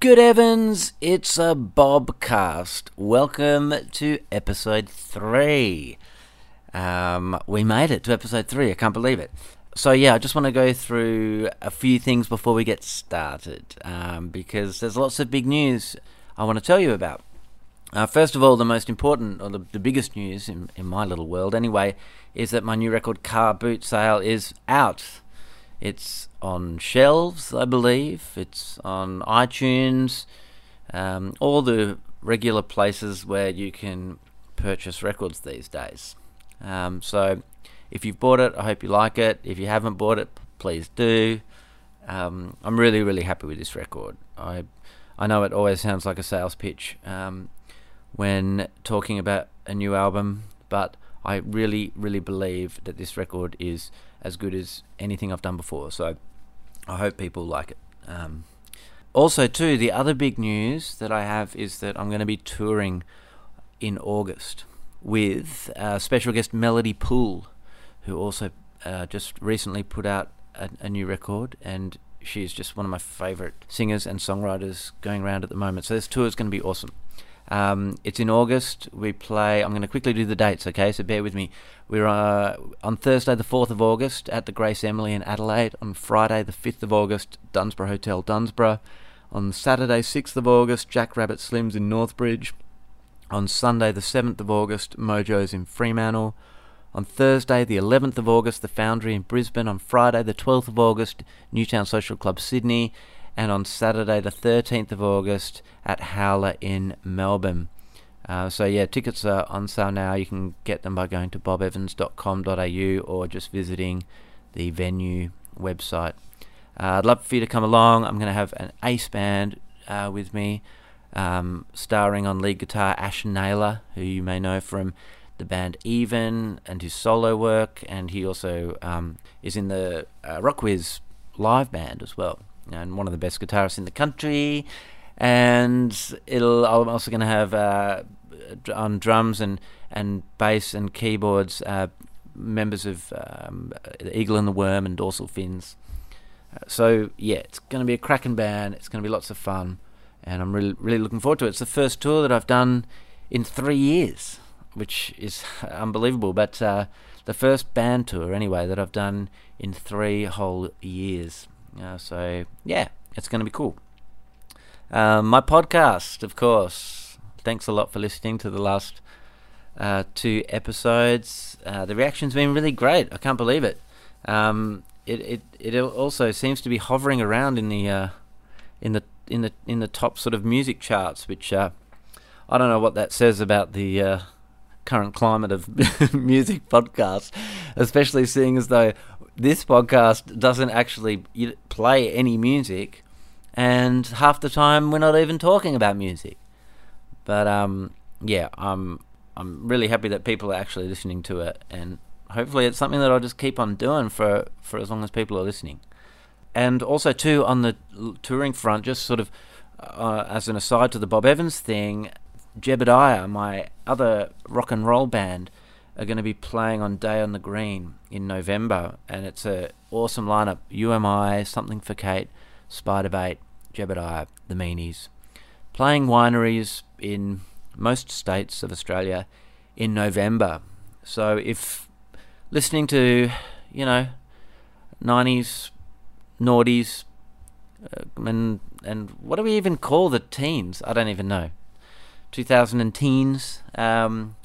Good Evans, it's a Bobcast. Welcome to episode three. Um, we made it to episode three. I can't believe it. So yeah, I just want to go through a few things before we get started, um, because there's lots of big news I want to tell you about. Uh, first of all, the most important, or the, the biggest news in, in my little world anyway, is that my new record Car Boot Sale is out. It's on shelves, I believe. It's on iTunes, um, all the regular places where you can purchase records these days. Um, so, if you've bought it, I hope you like it. If you haven't bought it, please do. Um, I'm really, really happy with this record. I, I know it always sounds like a sales pitch um, when talking about a new album, but I really, really believe that this record is as good as anything I've done before. So I hope people like it. Um, also, too, the other big news that I have is that I'm going to be touring in August with uh, special guest Melody Pool, who also uh, just recently put out a, a new record, and she's just one of my favourite singers and songwriters going around at the moment. So this tour is going to be awesome. Um, it's in August. We play. I'm going to quickly do the dates, okay? So bear with me. We're uh, on Thursday, the 4th of August, at the Grace Emily in Adelaide. On Friday, the 5th of August, Dunsborough Hotel, Dunsborough. On Saturday, 6th of August, Jack Rabbit Slims in Northbridge. On Sunday, the 7th of August, Mojo's in Fremantle. On Thursday, the 11th of August, the Foundry in Brisbane. On Friday, the 12th of August, Newtown Social Club, Sydney and on Saturday, the 13th of August, at Howler in Melbourne. Uh, so, yeah, tickets are on sale now. You can get them by going to bobevans.com.au or just visiting the venue website. Uh, I'd love for you to come along. I'm going to have an ace band uh, with me, um, starring on lead guitar Ash Naylor, who you may know from the band Even and his solo work, and he also um, is in the uh, Rockwiz live band as well and one of the best guitarists in the country. And it'll. I'm also going to have uh, on drums and and bass and keyboards uh, members of um, Eagle and the Worm and Dorsal Fins. Uh, so yeah, it's going to be a cracking band. It's going to be lots of fun, and I'm really really looking forward to it. It's the first tour that I've done in three years, which is unbelievable. But uh, the first band tour anyway that I've done in three whole years. Uh, so yeah, it's going to be cool. Um, my podcast, of course. Thanks a lot for listening to the last uh, two episodes. Uh, the reaction's been really great. I can't believe it. Um, it it it also seems to be hovering around in the uh, in the in the in the top sort of music charts, which uh, I don't know what that says about the uh, current climate of music podcasts, especially seeing as though this podcast doesn't actually play any music, and half the time we're not even talking about music. But um, yeah, I'm I'm really happy that people are actually listening to it, and hopefully it's something that I'll just keep on doing for for as long as people are listening. And also too on the touring front, just sort of uh, as an aside to the Bob Evans thing, Jebediah, my other rock and roll band are going to be playing on Day on the Green in November, and it's a awesome lineup. You Am I, Something for Kate, Spiderbait, Jebediah, The Meanies, playing wineries in most states of Australia in November. So if listening to, you know, 90s, noughties, uh, and and what do we even call the teens? I don't even know. 2000 and teens. Um,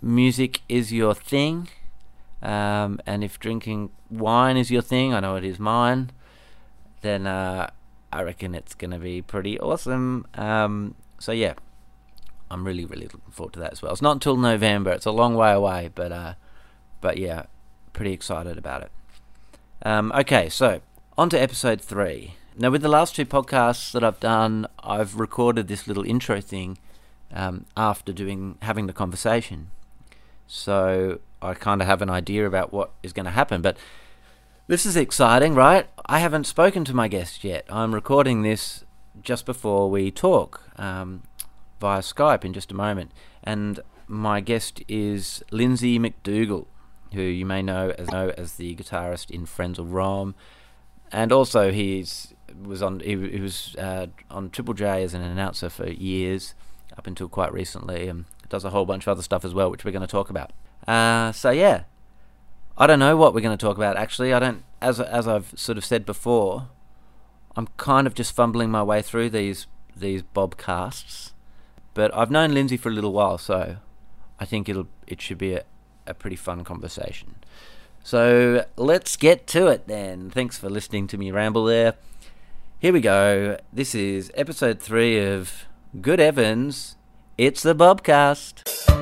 music is your thing, um, and if drinking wine is your thing, I know it is mine, then uh, I reckon it's going to be pretty awesome. Um, so, yeah, I'm really, really looking forward to that as well. It's not until November, it's a long way away, but, uh, but yeah, pretty excited about it. Um, okay, so on to episode three. Now, with the last two podcasts that I've done, I've recorded this little intro thing um, after doing having the conversation so I kind of have an idea about what is going to happen. But this is exciting, right? I haven't spoken to my guest yet. I'm recording this just before we talk um, via Skype in just a moment. And my guest is Lindsay McDougall, who you may know as, know as the guitarist in Frenzal Rhomb. And also, he's was on he, he was uh, on Triple J as an announcer for years, up until quite recently, and does a whole bunch of other stuff as well, which we're going to talk about. Uh, so yeah, I don't know what we're going to talk about. Actually, I don't. As as I've sort of said before, I'm kind of just fumbling my way through these these bobcasts, but I've known Lindsay for a little while, so I think it'll it should be a, a pretty fun conversation. So let's get to it then. Thanks for listening to me ramble there. Here we go. This is episode three of Good Evans. It's the Bobcast.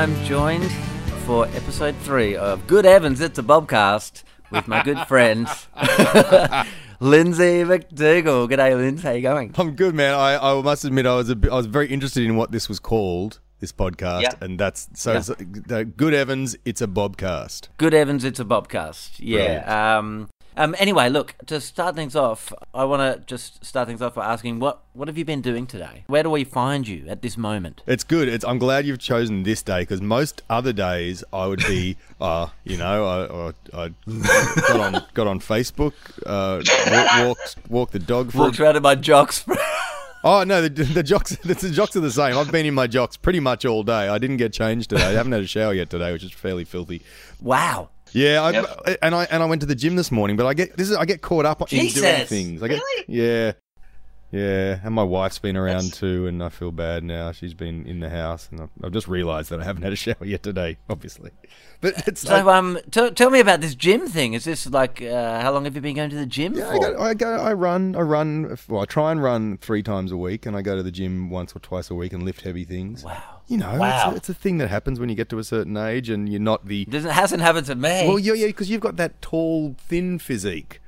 I'm joined for episode three of Good Evans, It's a Bobcast with my good friend Lindsay McDougall. G'day, Lindsay. How you going? I'm good, man. I, I must admit, I was a bit, I was very interested in what this was called, this podcast, Yeah. and that's so. Yeah. it's, uh, Good Evans, it's a Bobcast. Good Evans, It's a Bobcast. Brilliant. Yeah. Um, um, anyway, look, to start things off, I want to just start things off by asking what, what have you been doing today? Where do we find you at this moment? It's good. It's, I'm glad you've chosen this day because most other days I would be, uh, you know, I, I, I got on got on Facebook, uh, walk, walked walked the dog for. Walked around in my jocks. Oh no, the, the jocks the jocks are the same. I've been in my jocks pretty much all day. I didn't get changed today. I haven't had a shower yet today, which is fairly filthy. wow. Yeah, I, and I and I went to the gym this morning, but I get this is I get caught up in doing things. I get yeah, yeah, and my wife's been around too, and I feel bad now. She's been in the house, and I've, I've just realised that I haven't had a shower yet today, obviously. But it's So, um, t- tell me about this gym thing. Is this like, uh, how long have you been going to the gym Yeah, for? I go, I go, I run, I run. Well, I try and run three times a week, and I go to the gym once or twice a week and lift heavy things. Wow. You know, Wow. it's, a, it's a thing that happens when you get to a certain age, and you're not the Doesn't hasn't happened to me. well, yeah, yeah, because you've got that tall, thin physique.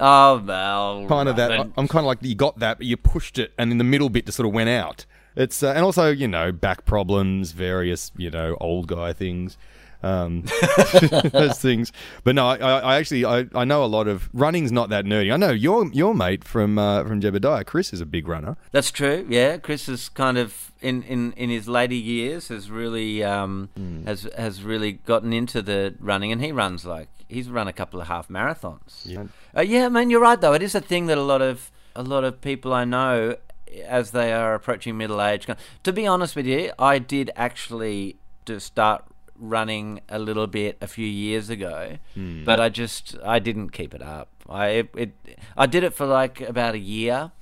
Oh well, Kind of that. but- I'm kind of like you got that, but you pushed it, and in the middle bit just sort of went out. It's uh, and also you know back problems, various you know old guy things. Um, those things, but no, I, I actually I, I know a lot of running's not that nerdy. I know your your mate from uh, from Jebediah, Chris, is a big runner. That's true. Yeah, Chris is kind of in, in, in his later years has really um, Hmm. has has really gotten into the running, and he runs like he's run a couple of half marathons. Yeah. Uh, yeah, man, you're right though. It is a thing that a lot of a lot of people I know, as they are approaching middle age. To be honest with you, I did actually to start running a little bit a few years ago, but I just I didn't keep it up. I it, it I did it for like about a year,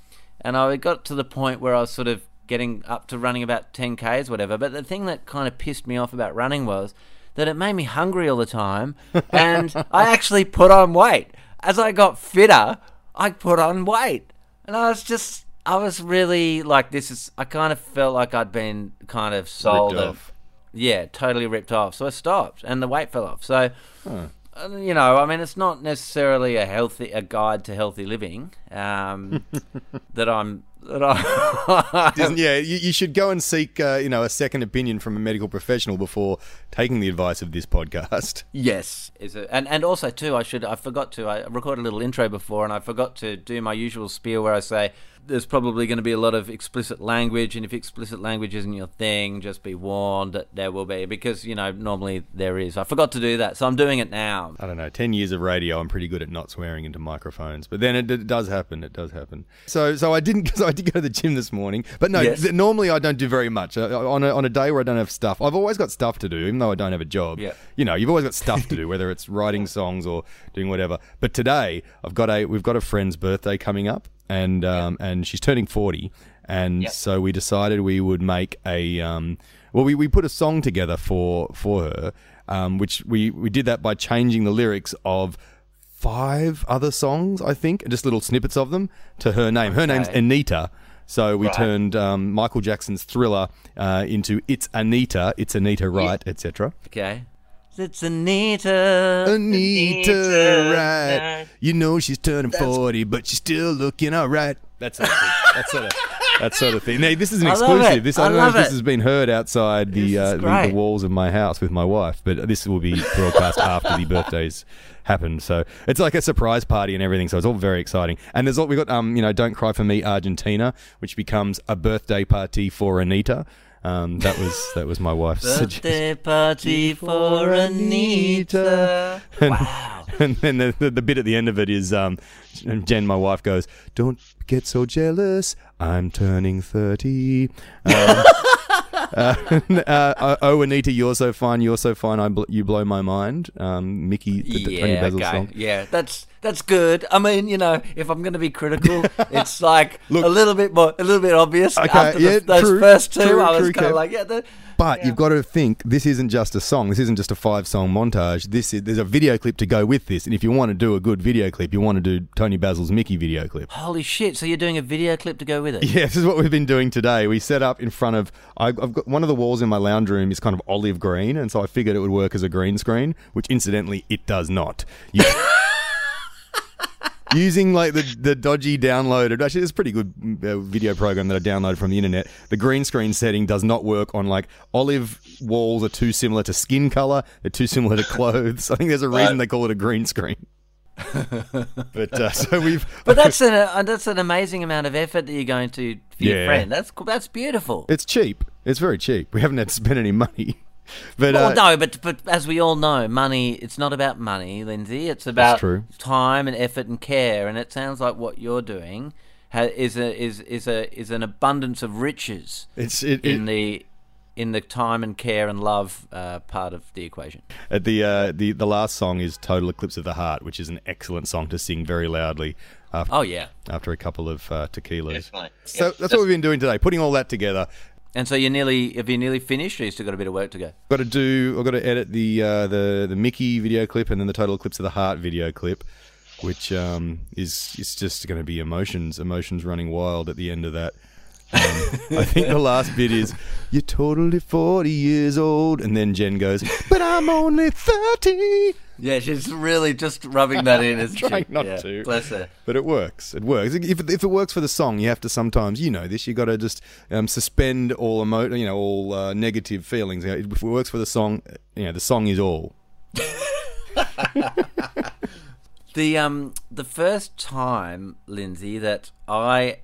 and I got to the point where I was sort of getting up to running about 10 k's, whatever. But the thing that kind of pissed me off about running was that it made me hungry all the time, and I actually put on weight. As I got fitter, I put on weight, and I was just. I was really like this is. I kind of felt like I'd been kind of sold Ripped off. yeah, totally ripped off. So I stopped, and the weight fell off. So, uh, you know, I mean, it's not necessarily a healthy a guide to healthy living um, that I'm that I. Isn't- yeah, you, you should go and seek uh, you know a second opinion from a medical professional before taking the advice of this podcast. Yes, is it? And and also too, I should I forgot to I recorded a little intro before, and I forgot to do my usual spiel where I say there's probably going to be a lot of explicit language, and if explicit language isn't your thing, just be warned that there will be because you know normally there is. I forgot to do that, so I'm doing it now. I don't know, 10 years of radio, I'm pretty good at not swearing into microphones. But then it, it does happen. It does happen. So so I didn't, so I did go to the gym this morning. But no, Yes. th- normally I don't do very much. Uh, on, a, on a day where I don't have stuff, I've always got stuff to do, even though I don't have a job. Yeah. You know, you've always got stuff to do, whether it's writing songs or doing whatever. But today, I've got a, we've got a friend's birthday coming up, and, um, and she's turning 40. And Yep. so we decided we would make a, um, well, we, we put a song together for, for her, um, which we, we did that by changing the lyrics of five other songs, I think, and just little snippets of them to her name. Her name's Anita. So we Right. turned um, Michael Jackson's Thriller uh, into It's Anita, It's Anita Right, etc. Okay. It's Anita. Anita, Anita, right? You know she's turning That's- forty, but she's still looking all right. That's sort of thing. That's sort of that sort of thing. Now, this is an I love exclusive. it. This I I don't know love if this it. has been heard outside the, uh, the, the walls of my house with my wife, but this will be broadcast after the birthdays happen. So it's like a surprise party and everything. So it's all very exciting. And there's all we got. Um, you know, don't cry for me, Argentina, which becomes a birthday party for Anita. Um, that was that was my wife's suggestion. Birthday party for Anita. Wow. And then the, the, the bit at the end of it is um, Jen, my wife, goes, "Don't get so jealous. I'm turning 30. Um, uh, uh, oh, Anita, you're so fine. You're so fine. I bl- you blow my mind. Um, Mickey, the, the Toni yeah, Basil okay. song. Yeah, that's that's good. I mean, you know, if I'm going to be critical, it's like Look- a little bit more, a little bit obvious. Okay, After the, yeah, those true, first two, true, I was kind of like, yeah, the, But you've got to think this isn't just a song. This isn't just a five song montage. This is there's a video clip to go with this. And if you want to do a good video clip, you want to do Toni Basil's Mickey video clip. holy shit! So you're doing a video clip to go with it? Yeah, this is what we've been doing today. We set up in front of. I- I've got one of the walls in my lounge room is kind of olive green, and so I figured it would work as a green screen, which incidentally it does not. You- Using like the the dodgy downloaded, actually, it's a pretty good uh, video program that I downloaded from the internet. The green screen setting does not work on like olive walls are too similar to skin color. They're too similar to clothes. I think there's a reason they call it a green screen. but uh, so we've But that's an uh, that's an amazing amount of effort that you're going to for your friend. That's. That's beautiful. It's cheap. It's very cheap. We haven't had to spend any money. But Well, uh, no, but but as we all know, money. It's not about money, Lindsay. It's about true. time and effort and care. And it sounds like what you're doing ha- is a is is a is an abundance of riches it's it, it, in the in the time and care and love uh, part of the equation. at the uh, the the last song is "Total Eclipse of the Heart," which is an excellent song to sing very loudly after, Oh yeah. after a couple of uh, tequilas. Definitely. So Yes, that's what we've been doing today, putting all that together. And so you're nearly have you nearly finished, or you still got a bit of work to go? Got to do. I've got to edit the uh, the the Mickey video clip and then the Total Eclipse of the Heart video clip, which um, is is just going to be emotions, emotions running wild at the end of that. I think the last bit is you're totally forty years old, and then Jen goes, "But I'm only 30. Yeah, she's really just rubbing that in, isn't Trying she? not Yeah, to. Bless her. But it works. It works. If it, if it works for the song, you have to sometimes, you know, this. You got to just um, suspend all emo- you know, all uh, negative feelings. You know, If it works for the song, you know, the song is all. The um the first time, Lindsay, that I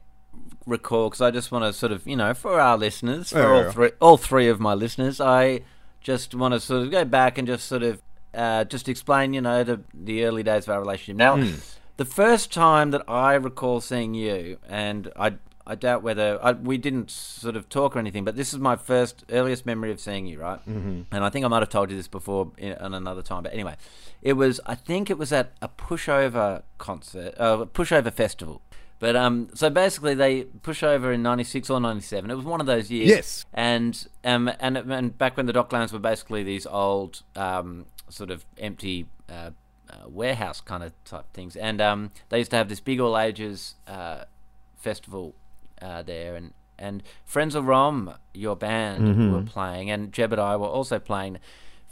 recall, because I just want to sort of you know for our listeners, for Yeah, all yeah. three all three of my listeners, I just want to sort of go back and just sort of uh, just explain, you know, the the early days of our relationship. Now, Hmm. the first time that I recall seeing you, and I. I doubt whether I, we didn't sort of talk or anything, but this is my first earliest memory of seeing you, right? Mm-hmm. And I think I might have told you this before in, on another time, but anyway, it was I think it was at a pushover concert, uh, a pushover festival. But um, so basically they push over in '96 or '97. It was one of those years. Yes. And um, and and back when the Docklands were basically these old um, sort of empty. Uh, uh, warehouse kind of type things, and um, they used to have this big all ages uh, festival uh, there, and and Frenzal Rhomb, your band, were playing, and Jeb and I were also playing.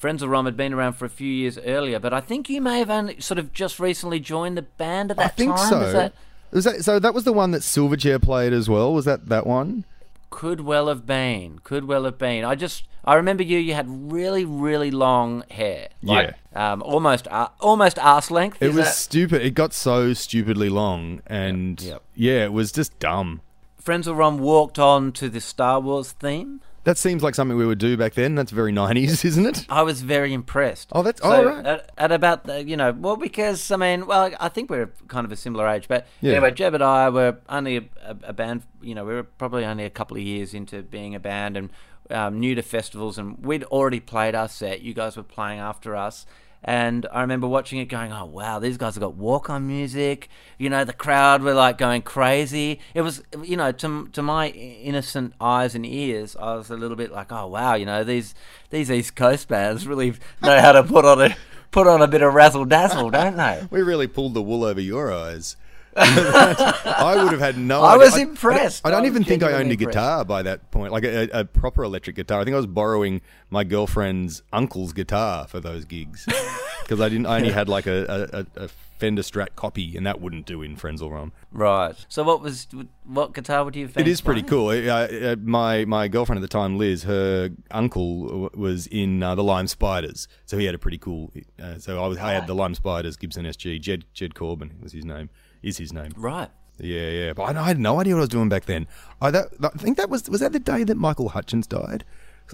Frenzal Rhomb had been around for a few years earlier, but I think you may have only sort of just recently joined the band at that time. I think time. so. Is that Was that so? That was the one that Silverchair played as well. Was that that one? could well have been? Could well have been. I just I remember you. You had really really long hair, like um, almost uh, almost arse length. It was that- stupid. It got so stupidly long, and Yep. yeah, it was just dumb. Frenzal Rhomb walked on to the Star Wars theme. That seems like something we would do back then. That's very nineties, isn't it? I was very impressed. Oh, that's- so oh, right. At, at about the, you know, well, because I mean, well, I think we're kind of a similar age, but Yeah. anyway, Jeb and I were only a, a, a band. You know, we were probably only a couple of years into being a band and um, new to festivals, and we'd already played our set. You guys were playing after us. And I remember watching it going, oh, wow, these guys have got walk on music. You know, the crowd were like going crazy. It was, you know, to, to my innocent eyes and ears, I was a little bit like, oh, wow, you know, these these East Coast bands really know how to put on a, put on a bit of razzle dazzle, don't they? We really pulled the wool over your eyes. I would have had no. I idea. was impressed. I don't, I was even think I owned a impressed. guitar by that point, like a, a proper electric guitar. I think I was borrowing my girlfriend's uncle's guitar for those gigs because I didn't. I only had like a, a, a Fender Strat copy, and that wouldn't do in Frenzal Rhomb. Right. So what was what guitar would you have? It is pretty cool. Uh, my my girlfriend at the time, Liz, her uncle was in uh, the Lime Spiders, so he had a pretty cool. Uh, so I was I had the Lime Spiders Gibson SG. Jed Jed Corbin was his name. Is his name? Right. Yeah, yeah. But I, I had no idea what I was doing back then. I, that, I think that was was that the day that Michael Hutchence died.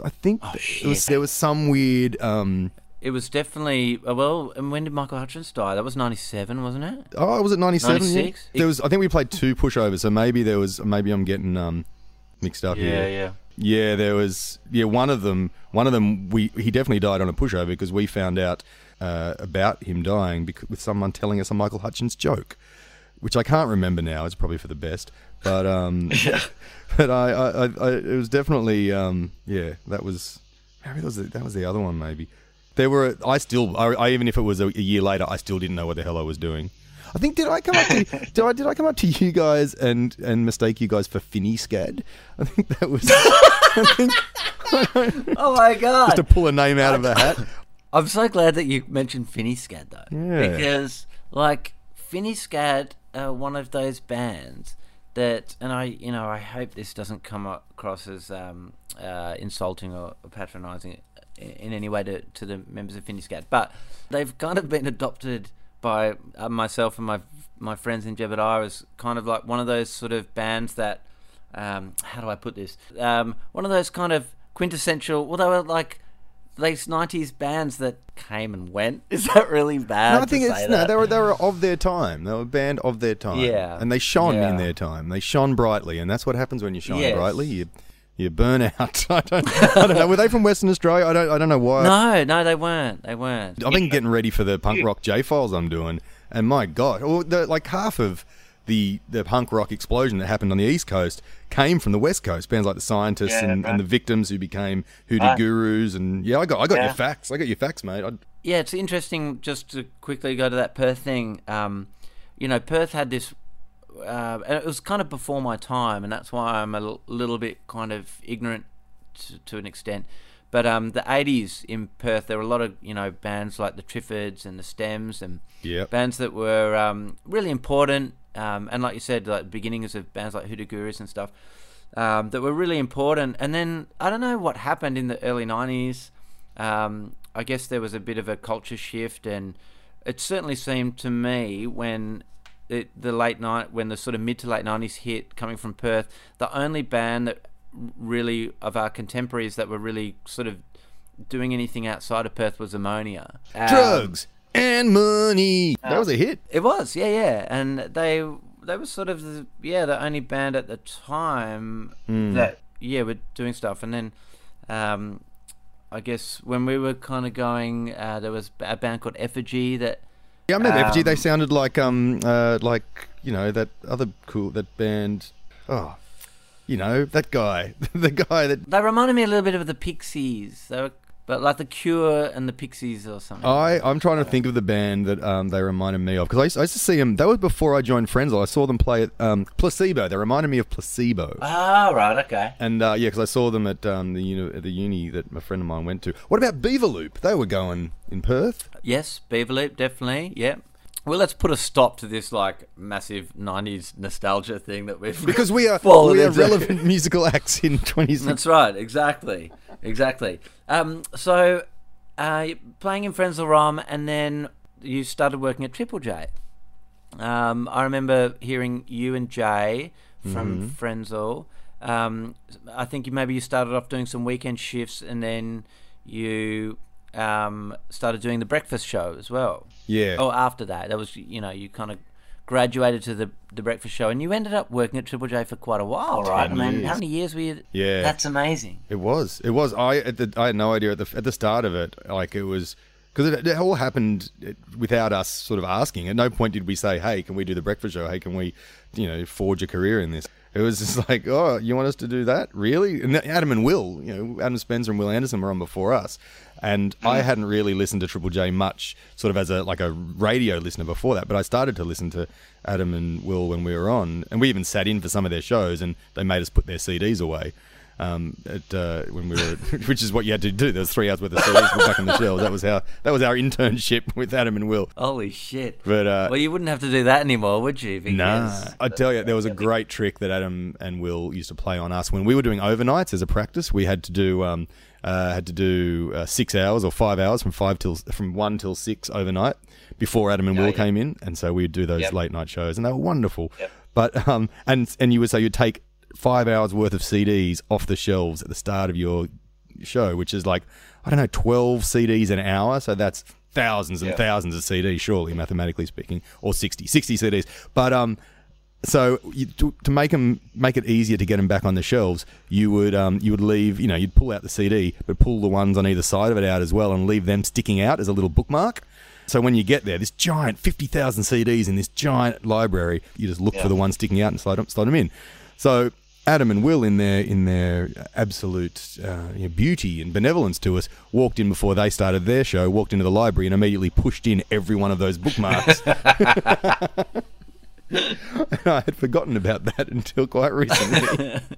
I think it was, there was some weird. Um, It was definitely uh, well. And when did Michael Hutchence die? That was ninety seven, wasn't it? oh, was it ninety seven? 96? There was. I think we played two pushovers, so maybe there was. Maybe I'm getting um, mixed up here. yeah. Yeah, Yeah, there was. Yeah, one of them. One of them. We he definitely died on a pushover because we found out uh, about him dying because, with someone telling us a Michael Hutchence joke, which I can't remember now. It's probably for the best, but um, but I, I, I, I it was definitely um, yeah. That was maybe that was the, that was the other one. Maybe there were. I still. I, I even if it was a, a year later, I still didn't know what the hell I was doing. I think did I come up to did I did I come up to you guys and and mistake you guys for Fini Scad? I think that was think Oh my god! Just to pull a name out of the hat. I'm so glad that you mentioned Fini Scad though, Yeah. because like Fini Scad are one of those bands that, and I, you know, I hope this doesn't come across as um, uh, insulting or patronising in, any way to, to the members of Fini Scad, but they've kind of been adopted by uh, myself and my my friends in Jebediah as kind of like one of those sort of bands that, um, how do I put this? Um, one of those kind of quintessential. Well, they were like these '90s bands that came and went. Is that really bad? No, I think it's no. They were they were of their time. They were a band of their time. Yeah. and they shone Yeah. in their time. They shone brightly, and that's what happens when you shine Yes. brightly. You you burn out. I don't I don't know. Were they from Western Australia? I don't I don't know why. No, no, they weren't. They weren't. I've been getting ready for the punk rock J files I'm doing, and my god, well, the, like half of the the punk rock explosion that happened on the East Coast came from the West Coast. Bands like the Scientists Yeah, and, right. and the Victims who became Hoodoo Right. Gurus, and yeah, I got I got Yeah. your facts. I got your facts, mate. I, Yeah, it's interesting. Just to quickly go to that Perth thing. Um, you know, Perth had this, uh, and it was kind of before my time, and that's why I'm a l- little bit kind of ignorant to, to an extent. But um, the '80s in Perth, there were a lot of you know bands like the Triffids and the Stems, and Yep. bands that were um, really important. Um, and like you said, like beginnings of bands like Hoodoo Gurus and stuff um, that were really important. And then I don't know what happened in the early '90s. Um, I guess there was a bit of a culture shift, and it certainly seemed to me when it, the late night, when the sort of mid to late '90s hit, coming from Perth, the only band that really of our contemporaries that were really sort of doing anything outside of Perth was Ammonia. Um, Drugs and money. That was a hit. it was, yeah, yeah, and they they were sort of the, yeah the only band at the time Hmm. that yeah were doing stuff, and then um, I guess when we were kind of going, uh, there was a band called Effigy that Yeah, I remember Um, FG. They sounded like um uh like you know that other cool that band. Oh, you know that guy, the guy that they reminded me a little bit of the Pixies. They were, but like the Cure and the Pixies or something. I I'm trying to think of the band that um they reminded me of because I, used- I used to see them. That was before I joined Frenzal. I saw them play at um Placebo. They reminded me of Placebo. Ah, right, okay. And uh, yeah, because I saw them at um, the uni- at the uni that a friend of mine went to. What about Beaverloop? They were going in Perth. Yes, Beaverloop, definitely. Yeah. Well, let's put a stop to this like massive '90s nostalgia thing that we've Because we are we are into. relevant musical acts in 2016. That's right. Exactly. Exactly. Um, so, uh, playing in Frenzal Rhomb, and then you started working at Triple J. Um, I remember hearing you and Jay from Frenzal. Um, I think you maybe you started off doing some weekend shifts, and then you um, started doing the breakfast show as well. Yeah. Oh, after that, that was you know you kind of graduated to the the breakfast show, and you ended up working at Triple J for quite a while, right? I mean, how many years were you? Yeah. that's amazing. It was. It was. I at the, I had no idea at the at the start of it. Like it was because it, it all happened without us sort of asking. At no point did we say, "Hey, can we do the breakfast show? Hey, can we, you know, forge a career in this?" It was just like, "Oh, you want us to do that? Really?" And Adam and Will, you know, Adam Spencer and Wil Anderson were on before us, And I hadn't really listened to Triple J much, sort of as a like a radio listener before that. But I started to listen to Adam and Will when we were on, and we even sat in for some of their shows, and they made us put their CDs away. Um, at, uh, when we were, which is what you had to do. There was three hours worth of CDs back on the shelves. That was how that was our internship with Adam and Will. Holy shit! But uh, well, you wouldn't have to do that anymore, would you? Because Nah, I tell you, there was a great trick that Adam and Will used to play on us when we were doing overnights as a practice. We had to do um, uh, had to do uh, six hours or five hours from five till from one till six overnight before Adam and Oh, Will yeah. came in, and so we'd do those Yep. late night shows, and they were wonderful. Yep. But um, and and you would say you'd take five hours worth of CDs off the shelves at the start of your show, which is like I don't know, twelve CDs an hour. So that's thousands and Yeah. thousands of CDs, surely mathematically speaking, or 60, 60 CDs. But um, so you, to, to make them make it easier to get them back on the shelves, you would um, you would leave you know you'd pull out the CD, but pull the ones on either side of it out as well, and leave them sticking out as a little bookmark. So when you get there, this giant fifty thousand CDs in this giant library, you just look Yeah. for the ones sticking out and slide them, slide them in. So Adam and Will, in their in their absolute uh, you know, beauty and benevolence to us, walked in before they started their show, walked into the library, and immediately pushed in every one of those bookmarks. I had forgotten about that until quite recently.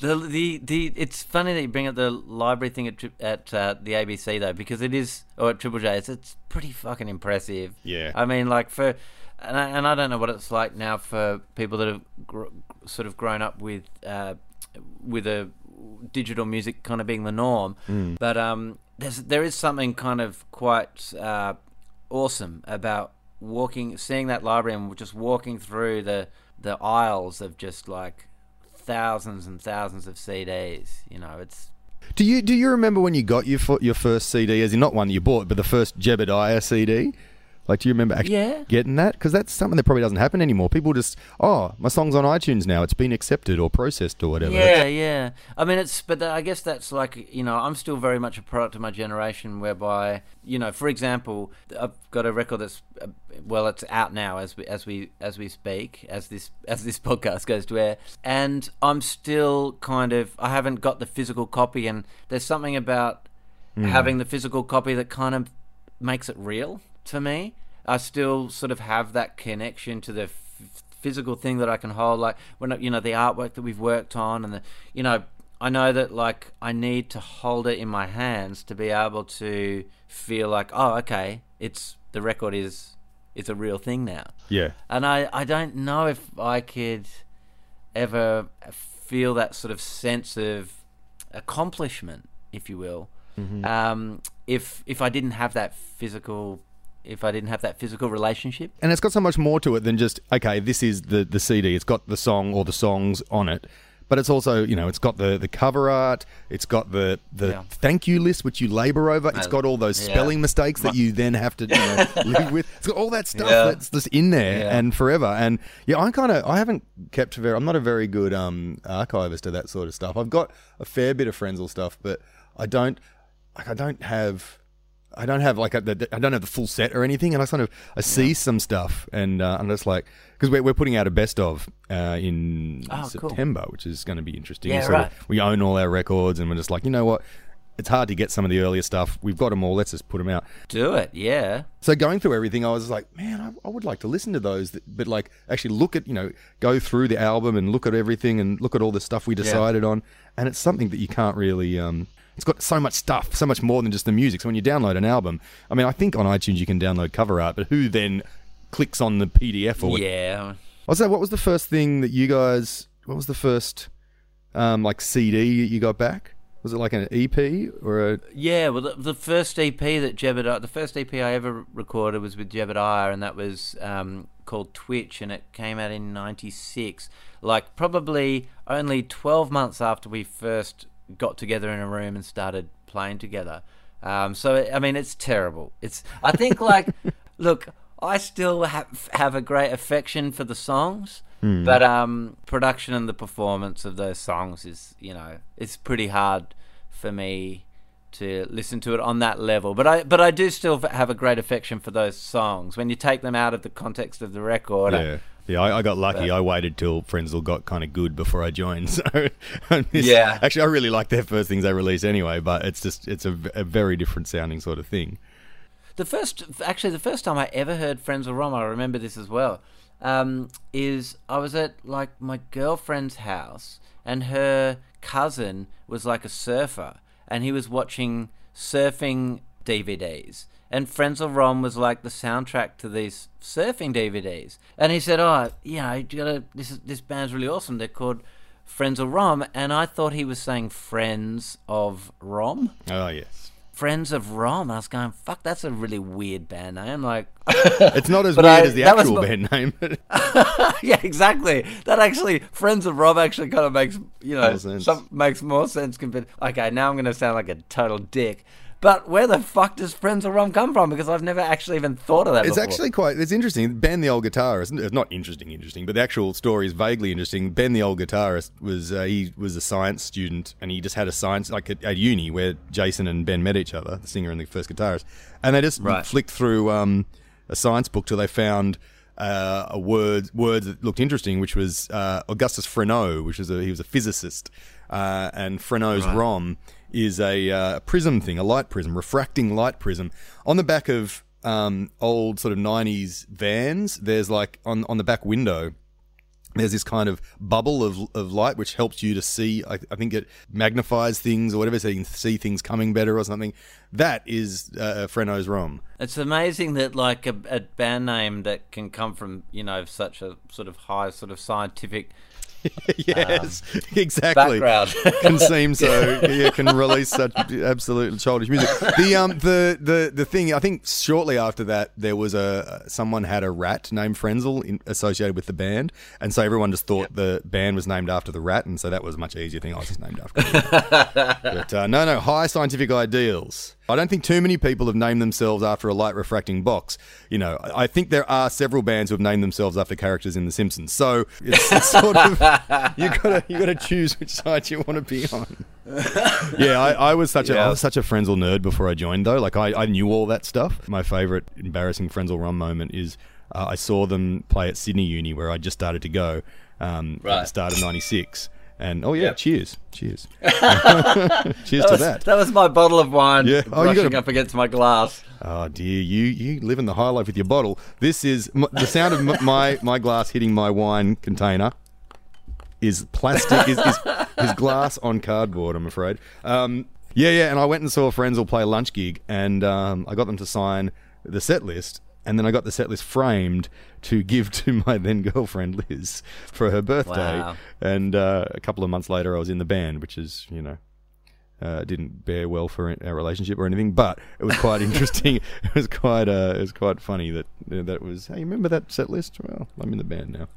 The, the the it's funny that you bring up the library thing at at uh, the ABC though because it is or at Triple J it's, it's pretty fucking impressive. Yeah. I mean like for and I, and I don't know what it's like now for people that have gr- sort of grown up with uh, with a digital music kind of being the norm, but um there's there is something kind of quite uh, awesome about walking seeing that library and just walking through the the aisles of just like thousands and thousands of CDs. You know, it's do you do you remember when you got your your first CD? As in not one you bought, but the first Jebediah CD. Like, do you remember actually Yeah. getting that? Because that's something that probably doesn't happen anymore. People just, oh, my song's on iTunes now. It's been accepted or processed or whatever. yeah, yeah. I mean, it's but I guess that's like you know, I'm still very much a product of my generation, whereby you know, for example, I've got a record that's uh, well, it's out now as we as we as we speak, as this as this podcast goes to air, and I'm still kind of I haven't got the physical copy, and there's something about having the physical copy that kind of makes it real to me. I still sort of have that connection to the f- physical thing that I can hold, like when you know the artwork that we've worked on, and the you know I know that like I need to hold it in my hands to be able to feel like oh okay, it's the record is it's a real thing now, Yeah. and I I don't know if I could ever feel that sort of sense of accomplishment, if you will, um, if if I didn't have that physical, if I didn't have that physical relationship. and it's got so much more to it than just okay this is the the cd it's got the song or the songs on it but it's also you know it's got the the cover art it's got the the Yeah. thank you list which you labor over It's got all those yeah. spelling mistakes that you then have to you know, live with it's got all that stuff Yeah. that's just in there and forever and yeah i'm kind of i haven't kept very i'm not a very good um archivist of that sort of stuff i've got a fair bit of Frenzal stuff but i don't like i don't have I don't have like a, the, I don't have the full set or anything, and I kind of I see some stuff, and uh, I'm just like because we're, we're putting out a best of uh, in Oh, cool. September, which is going to be interesting. Yeah, So right. We own all our records, and we're just like, you know what? It's hard to get some of the earlier stuff. We've got them all. Let's just put them out. Do it, yeah. So going through everything, I was like, man, I, I would like to listen to those, that- but like actually look at, you know, go through the album and look at everything and look at all the stuff we decided on. And it's something that you can't really, um, it's got so much stuff, so much more than just the music. So when you download an album, I mean, I think on iTunes you can download cover art, but who then clicks on the PDF or? Yeah. I was what was the first thing that you guys, what was the first, um, like CD you got back? Was it like an EP or a, Yeah, well, the, the first EP that Jebediah, the first EP I ever recorded was with Jebediah, and that was um, called Twitch, and it came out in '96. Like probably only 12 months after we first got together in a room and started playing together. Um, so I mean, it's terrible. It's I think like, look, I still have have a great affection for the songs. But um, production and the performance of those songs is, you know, it's pretty hard for me to listen to it on that level. But I, but I do still have a great affection for those songs. When you take them out of the context of the record, Yeah, Yeah, I, I got lucky. But- I waited till Frenzal got kind of good before I joined. So, I Yeah. actually, I really like their first things they release anyway. But it's just it's a very different sounding sort of thing. The first, actually, the first time I ever heard Frenzal Rhomb, I remember this as well, um, is I was at like my girlfriend's house, and her cousin was like a surfer, and he was watching surfing DVDs. And Frenzal Rhomb was like the soundtrack to these surfing DVDs. And he said, "Oh, you know, you gotta. This is this band's really awesome. They're called Frenzal Rhomb." And I thought he was saying Friends of Rom. Oh yes, Friends of Rom. I was going, fuck, that's a really weird band name. Like, it's not as weird I- as the actual my- band name. yeah, exactly. That actually, Friends of Rom actually kind of makes, you know, some, makes more sense compared. Okay, now I'm going to sound like a total dick. But where the fuck does Frenzal Rhomb come from? Because I've never actually even thought of that It's before. actually quite. It's interesting. Ben, the old guitarist, it's not interesting, interesting, but the actual story is vaguely interesting. Ben, the old guitarist, was uh, he was a science student, and he just had a science like at, at uni where Jason and Ben met each other, the singer and the first guitarist, and they just Right. flicked through um, a science book till they found. Uh, a word words that looked interesting, which was uh, Augustus Fresnel, which was a, he was a physicist, uh, and Fresnel's Right. Rhomb is a uh, prism thing, a light prism, refracting light prism. On the back of um, old sort of 90s vans, there's like on, on the back window, there's this kind of bubble of, of light which helps you to see. I, I think it magnifies things or whatever, so you can see things coming better or something. That is uh, Fresnel's Rhomb. It's amazing that like a, a band name that can come from you know such a sort of high sort of scientific yes, exactly. background. can seem so yeah, can release such absolute childish music. The um the the the thing I think shortly after that there was a someone had a rat named Frenzal in, associated with the band, and so everyone just thought the band was named after the rat, and so that was a much easier thing. I was just named after. but uh, no, no, high scientific ideals. I don't think too many people have named themselves after a light refracting box. You know, I think there are several bands who have named themselves after characters in The Simpsons. So it's, it's sort of you gotta you gotta choose which side you want to be on. yeah, I, I was such a Yeah. I was such a Frenzal nerd before I joined though. Like I, I knew all that stuff. My favorite embarrassing Frenzal Rhomb moment is uh, I saw them play at Sydney Uni where I just started to go um, at the Right. start of '96. And oh yeah, Yep. cheers, cheers, cheers that, to was, that. that was my bottle of wine Yeah. Oh, you brushing gotta- up against my glass. Oh dear, you you live in the high life with your bottle. This is m- the sound of m- my my glass hitting my wine container. Is plastic is, is, is glass on cardboard? I'm afraid. Um, yeah, yeah. And I went and saw Frenzal play a lunch gig, and um, I got them to sign the set list, and then I got the set list framed to give to my then girlfriend Liz for her birthday. Wow. And uh, a couple of months later, I was in the band, which is you know uh, didn't bear well for our relationship or anything, but it was quite interesting. It was quite uh, it was quite funny that that it was. Hey, you remember that set list? Well, I'm in the band now.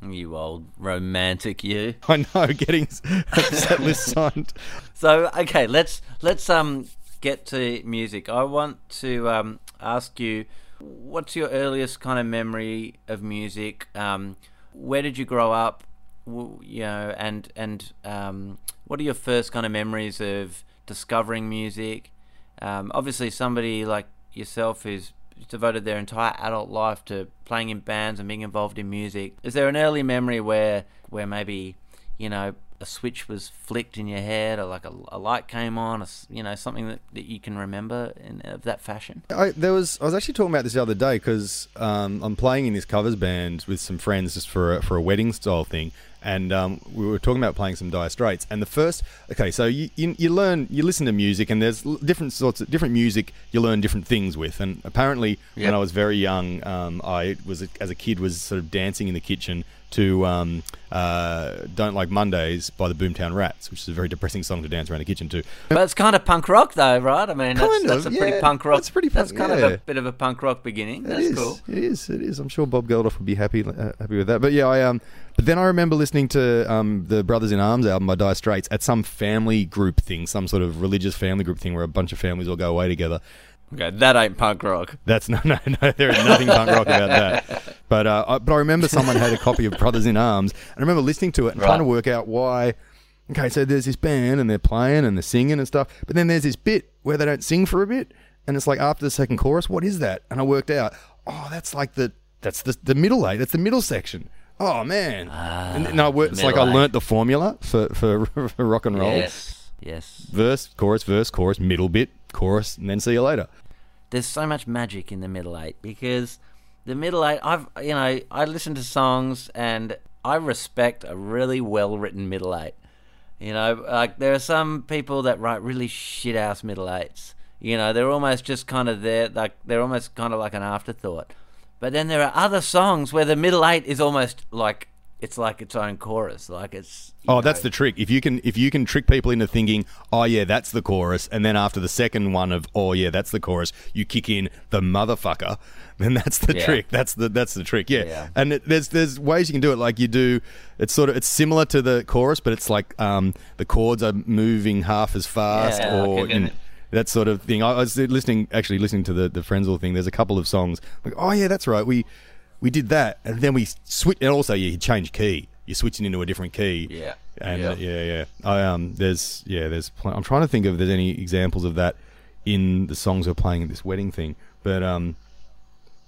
You old romantic, you. I know, getting set list signed. So okay, let's let's um get to music. I want to um ask you, what's your earliest kind of memory of music? Um, where did you grow up? You know, and and um, what are your first kind of memories of discovering music? Um, obviously, somebody like yourself who's devoted their entire adult life to playing in bands and being involved in music. Is there an early memory where where maybe you know a switch was flicked in your head or like a, a light came on, or, you know something that, that you can remember in of that fashion? I, there was I was actually talking about this the other day because um, I'm playing in this covers band with some friends just for a, for a wedding style thing, and um, we were talking about playing some Dire Straits. And the first, okay, so you, you you learn you listen to music, and there's different sorts of different music you learn different things with. And apparently, Yep. when I was very young, um, I was as a kid was sort of dancing in the kitchen to um, uh, "Don't Like Mondays" by the Boomtown Rats, which is a very depressing song to dance around the kitchen to. But it's kind of punk rock though, right? I mean, that's, Kind that's of, a pretty punk rock. That's pretty That's punk- kind of a bit of a punk rock beginning. It That's is. cool. It is. It is. I'm sure Bob Geldof would be happy uh, happy with that. But yeah, I um. But then I remember listening to um the Brothers in Arms album by Dire Straits at some family group thing, some sort of religious family group thing where a bunch of families all go away together. Okay, that ain't punk rock. That's no, no, no. There is nothing punk rock about that. But uh, I, but I remember someone had a copy of Brothers in Arms, and I remember listening to it and trying to work out why. Okay, so there's this band and they're playing and they're singing and stuff, but then there's this bit where they don't sing for a bit, and it's like after the second chorus, what is that? And I worked out, oh, that's like the that's the the middle eight. That's the middle section. Oh man! Ah, and, no, the it's like I learnt the formula for, for for rock and roll. Yes, yes. Verse, chorus, verse, chorus, middle bit, chorus, and then see you later. There's so much magic in the middle eight because the middle eight. I've you know I listen to songs and I respect a really well written middle eight. You know, like there are some people that write really shit ass middle eights. You know, they're almost just kind of there, like they're almost kind of like an afterthought. But then there are other songs where the middle eight is almost like it's like its own chorus, like it's. Oh, that's the trick. If you can, if you can trick people into thinking, oh yeah, that's the chorus, and then after the second one of, oh yeah, that's the chorus, you kick in the motherfucker, then that's the Yeah. trick. That's the that's the trick. Yeah. Yeah. And it, there's there's ways you can do it. Like you do, it's sort of it's similar to the chorus, but it's like um, the chords are moving half as fast, Yeah, or okay, in- got it. That sort of thing. I was listening, actually listening to the the Frenzal thing. There's a couple of songs like, oh yeah, that's right. We we did that, and then we switch. And also, yeah, you change key. You're switching into a different key. Yeah. And Yeah. uh, yeah, yeah. I um, there's yeah, there's. Pl- I'm trying to think if there's any examples of that in the songs we're playing at this wedding thing, but um,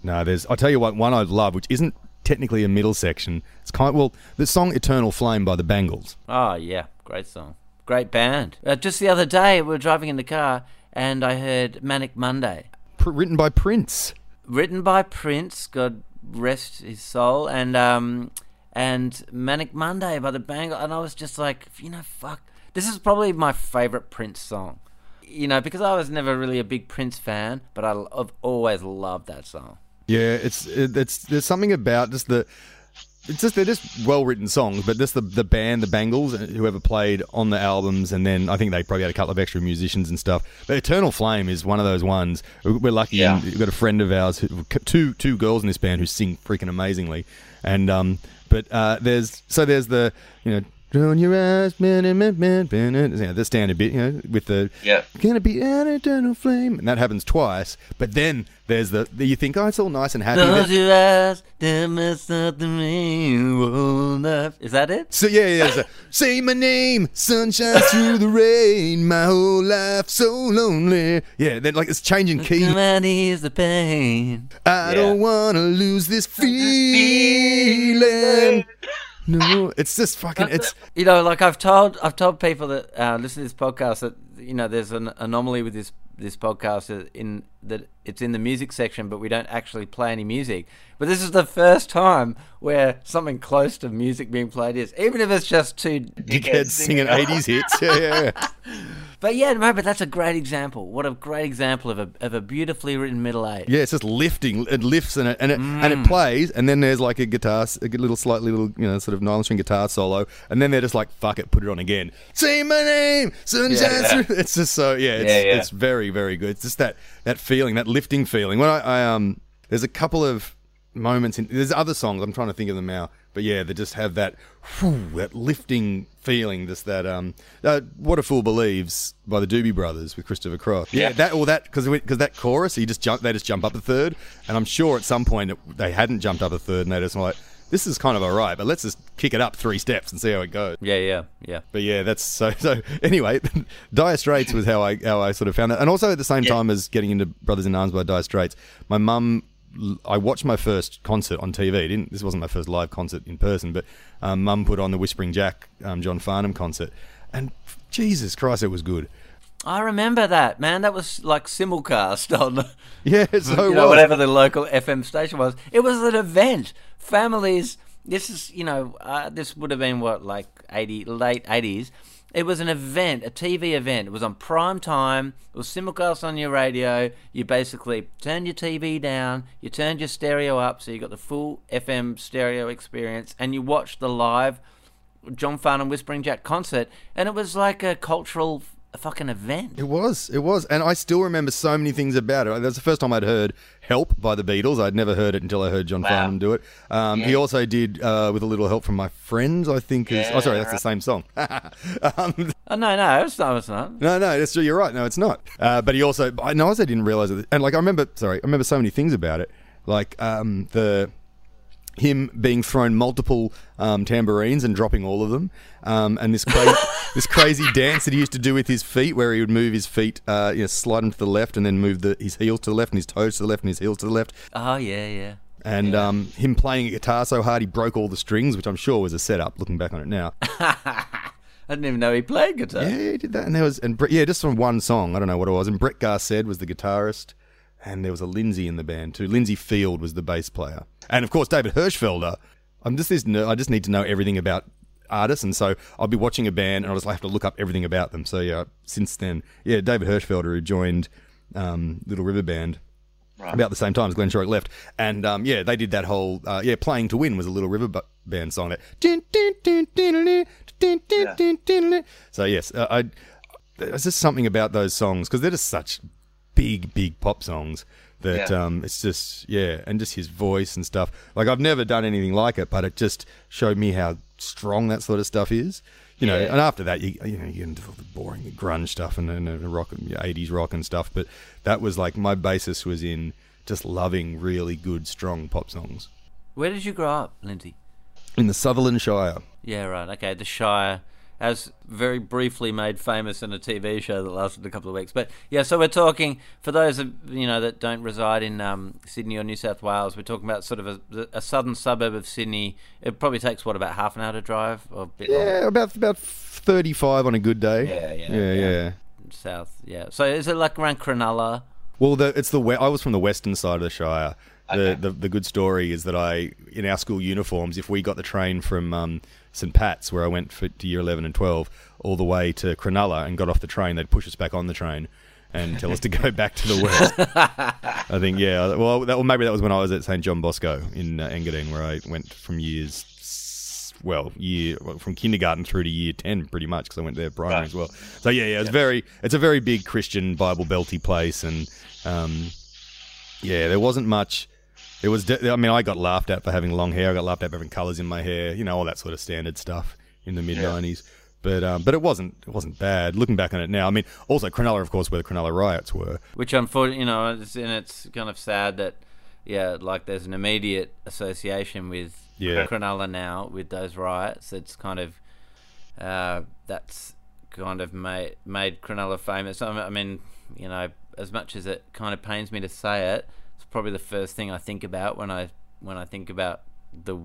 no, there's. I'll tell you what, one I love, which isn't technically a middle section. It's kind of, well, the song "Eternal Flame" by the Bangles. Oh yeah, great song, great band. Uh, just the other day, we were driving in the car, and I heard Manic Monday, Pr- written by Prince. written by Prince. God rest his soul, and um, and Manic Monday by the Bang, and I was just like, you know, fuck, this is probably my favorite Prince song. You know, because I was never really a big Prince fan, but I, I've always loved that song. Yeah, it's it's there's something about just the. It's just they're just well written songs, but just the the band, the Bangles, uh, whoever played on the albums, and then I think they probably had a couple of extra musicians and stuff. But Eternal Flame is one of those ones. We're lucky. Yeah. We've got a friend of ours, who, two two girls in this band who sing freaking amazingly, and um, but uh, there's so there's the you know. Drown your eyes, man, man, man, man, man, you know, the standard bit, you know, with the Yeah. gonna be an eternal flame, and that happens twice. But then there's the, the you think, oh, it's all nice and happy. Close your eyes, there must something enough. Is that it? So yeah, yeah. So, Say my name, sunshine through the rain, my whole life so lonely. Yeah, then like it's changing key. Come and ease the pain. I don't wanna lose this feeling. No, it's just fucking. It's You know, like I've told, I've told people that uh, listen to this podcast that you know there's an anomaly with this this podcast that in that it's in the music section, but we don't actually play any music. But this is the first time where something close to music being played is, even if it's just two. dickheads singing '80s hits. Yeah, yeah, yeah. But yeah, no, but that's a great example. What a great example of a of a beautifully written middle eight. Yeah, it's just lifting. It lifts and it and it, and Mm. it plays, and then there's like a guitar, a little slightly little you know sort of nylon string guitar solo, and then they're just like fuck it, put it on again. Say my name, sunshine. Yeah. through- It's just so yeah, it's, Yeah, yeah. it's very very good. It's just that that feeling, that lifting feeling. When I, I um, there's a couple of moments in there's other songs I'm trying to think of them now, but yeah, they just have that whew, that lifting feeling. Just that um, uh, what a fool believes by the Doobie Brothers with Christopher Cross. Yeah, Yeah. that all that because because that chorus, he just jump, they just jump up a third, and I'm sure at some point it, they hadn't jumped up a third, and they just like this is kind of alright, but let's just kick it up three steps and see how it goes. yeah, yeah, yeah. But yeah, that's so. So anyway, Dire Straits was how I how I sort of found that, and also at the same time as getting into Brothers in Arms by Dire Straits, my mum. I watched my first concert on TV. Didn't this wasn't my first live concert in person, but um, mum put on the Whispering Jack um, John Farnham concert, and Jesus Christ, it was good. I remember that man. That was like simulcast on. Yeah, so you know, whatever the local FM station was. It was an event. Families. This is, you know, uh, this would have been what, like eighty, late eighties. It was an event, a TV event. It was on prime time. It was simulcast on your radio. You basically turned your TV down. You turned your stereo up, so you got the full FM stereo experience, and you watched the live John Farnham Whispering Jack concert, and it was like a cultural f- fucking event. It was, it was, and I still remember so many things about it. That was the first time I'd heard "Help" by the Beatles. I'd never heard it until I heard John Wow. Farnham do it. Um, He also did uh, with a little help from my friends. I think. is, oh, sorry, that's the same song. um, Oh no, no, it's not. It's not. no, no, that's true. You're right. No, it's not. Uh, but he also, I know, I also didn't realize it. And like, I remember, sorry, I remember so many things about it. Like um, the him being thrown multiple um, tambourines and dropping all of them, um, and this crazy, this crazy dance that he used to do with his feet, where he would move his feet, uh, you know, slide them to the left, and then move the, his heels to the left, and his toes to the left, and his heels to the left. Oh yeah, yeah. And um, him playing a guitar so hard he broke all the strings, which I'm sure was a setup. Looking back on it now, I didn't even know he played guitar. yeah, he did that. And there was, and Brett, yeah, just from one song. I don't know what it was. And Brett Garsed was the guitarist, and there was a Lindsay in the band too. Lindsay Field was the bass player, and of course David Hirschfelder. I'm just this—I just need to know everything about artists, and so I'll be watching a band and I'll just have to look up everything about them. So yeah, since then, yeah, David Hirschfelder who joined um, Little River Band. Right. About the same time as Glenn Shorrock left, and um, yeah, they did that whole uh, yeah, playing to win was a Little River Band song. That yeah. so yes, uh, I there's just something about those songs because they're just such big, big pop songs that Yeah. um, it's just yeah, and just his voice and stuff. Like I've never done anything like it, but it just showed me how strong that sort of stuff is. You know, Yeah. and after that, you you know you get into all the boring the grunge stuff and, and, and rock, eighties rock and stuff. But that was like my basis was in just loving really good, strong pop songs Where did you grow up, Lindsay? in the Sutherland Shire. Yeah, right. Okay, the Shire, as very briefly made famous in a TV show that lasted a couple of weeks. But yeah, so we're talking for those of you know that don't reside in um, Sydney or New South Wales. We're talking about sort of a, a southern suburb of Sydney. It probably takes what about half an hour to drive or a bit longer? Yeah, about about thirty five on a good day. Yeah, yeah, yeah, yeah. yeah. south. Yeah. So is it like around Cronulla? Well, the, it's the I was from the western side of the Shire. The, the the good story is that I in our school uniforms, if we got the train from um, St Pat's, where I went for, to year eleven and twelve, all the way to Cronulla and got off the train, they'd push us back on the train and tell us to go back to the west. I think yeah. Well, that, well, maybe that was when I was at St John Bosco in uh, Engadine, where I went from years. Well, year well, from kindergarten through to year ten, pretty much, because I went there primary Right. as well. So yeah, yeah, it's very, it's a very big Christian Bible belty place, and um, yeah, there wasn't much. It was. De- I mean, I got laughed at for having long hair. I got laughed at for having colours in my hair. You know, all that sort of standard stuff in the mid '90s. But um, but it wasn't it wasn't bad. Looking back on it now, I mean, also Cronulla, of course, where the Cronulla riots were. Which unfortunately, you know, it's, and it's kind of sad that, yeah, like there's an immediate association with Yeah. Cronulla now with those riots. It's kind of, uh, that's kind of made made Cronulla famous. I mean, you know, as much as it kind of pains me to say it, it's probably the first thing I think about when I when I think about the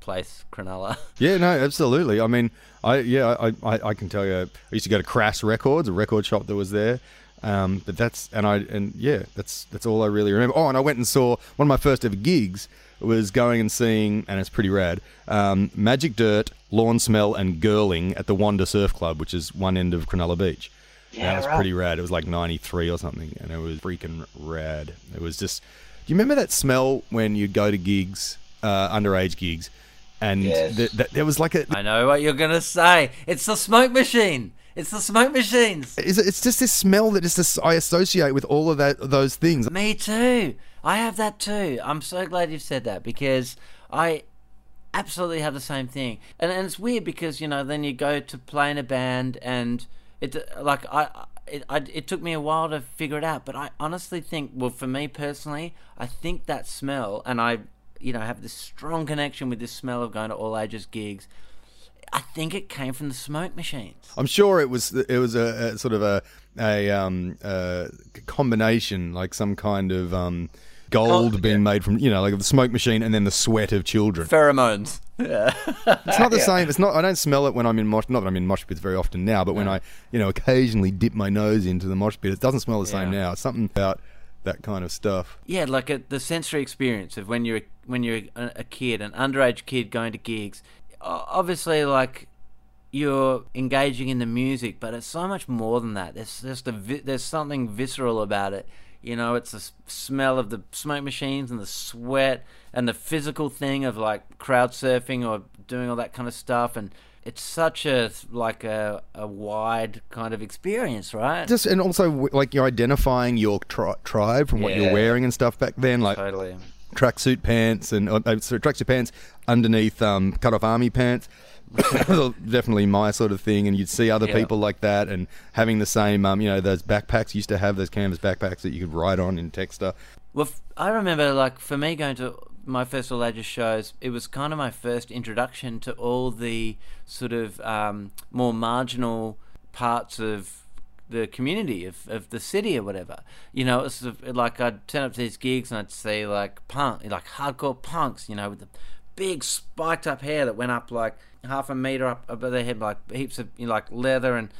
place Cronulla. Yeah, no, absolutely. I mean, I yeah, I, I, I can tell you, I used to go to Crass Records, a record shop that was there. Um, but that's and I and yeah, that's that's all I really remember. Oh, and I went and saw one of my first ever gigs was going and seeing, and it's pretty rad. Um, Magic Dirt, Lawnsmell, and Gerling at the Wanda Surf Club, which is one end of Cronulla Beach. And Yeah, that was right. pretty rad. It was like '93 or something, and it was freaking rad. It was just. Do you remember that smell when you'd go to gigs, uh, underage gigs, and Yes. th- th- there was like a I know what you're gonna say. It's the smoke machine. It's the smoke machines. Is it- It's just this smell that just I associate with all of that those things. Me too. I have that too. I'm so glad you've said that because I absolutely have the same thing. And, and it's weird because you know then you go to play in a band and it like I. It, I, it took me a while to figure it out, but I honestly think, well, for me personally, I think that smell, and I, you know, have this strong connection with this smell of going to all ages gigs. I think it came from the smoke machines. I'm sure it was it was a, a sort of a a um a combination, like some kind of um gold Gold, being made from you know like the smoke machine and then the sweat of children. Pheromones. It's not the same. It's not. I don't smell it when I'm in mosh. Not that I'm in mosh pits very often now, but when I you know occasionally dip my nose into the mosh pit, it doesn't smell the same now. It's something about that kind of stuff. Yeah, like a, the sensory experience of when you're when you're a, a kid, an underage kid going to gigs. Obviously, like you're engaging in the music, but it's so much more than that. There's just a vi- there's something visceral about it. You know, it's the smell of the smoke machines and the sweat and the physical thing of like crowd surfing or doing all that kind of stuff and. It's such a like a, a wide kind of experience, right? Just and also like you're identifying your tri- tribe from what you're wearing and stuff back then. Like totally. tracksuit pants and uh, uh, sorry, tracksuit pants underneath um, cut off army pants. Definitely my sort of thing, and you'd see other Yeah. people like that, and having the same, um, you know, those backpacks. Used to have those canvas backpacks that you could ride on in Texter. Well, f- I remember, like, for me going to my first All Ages shows, it was kind of my first introduction to all the sort of um, more marginal parts of the community of, of the city or whatever. You know, it's like I'd turn up to these gigs and I'd see like punk, like hardcore punks, you know, with the big spiked up hair that went up like half a meter up above their head, like heaps of you know, like leather and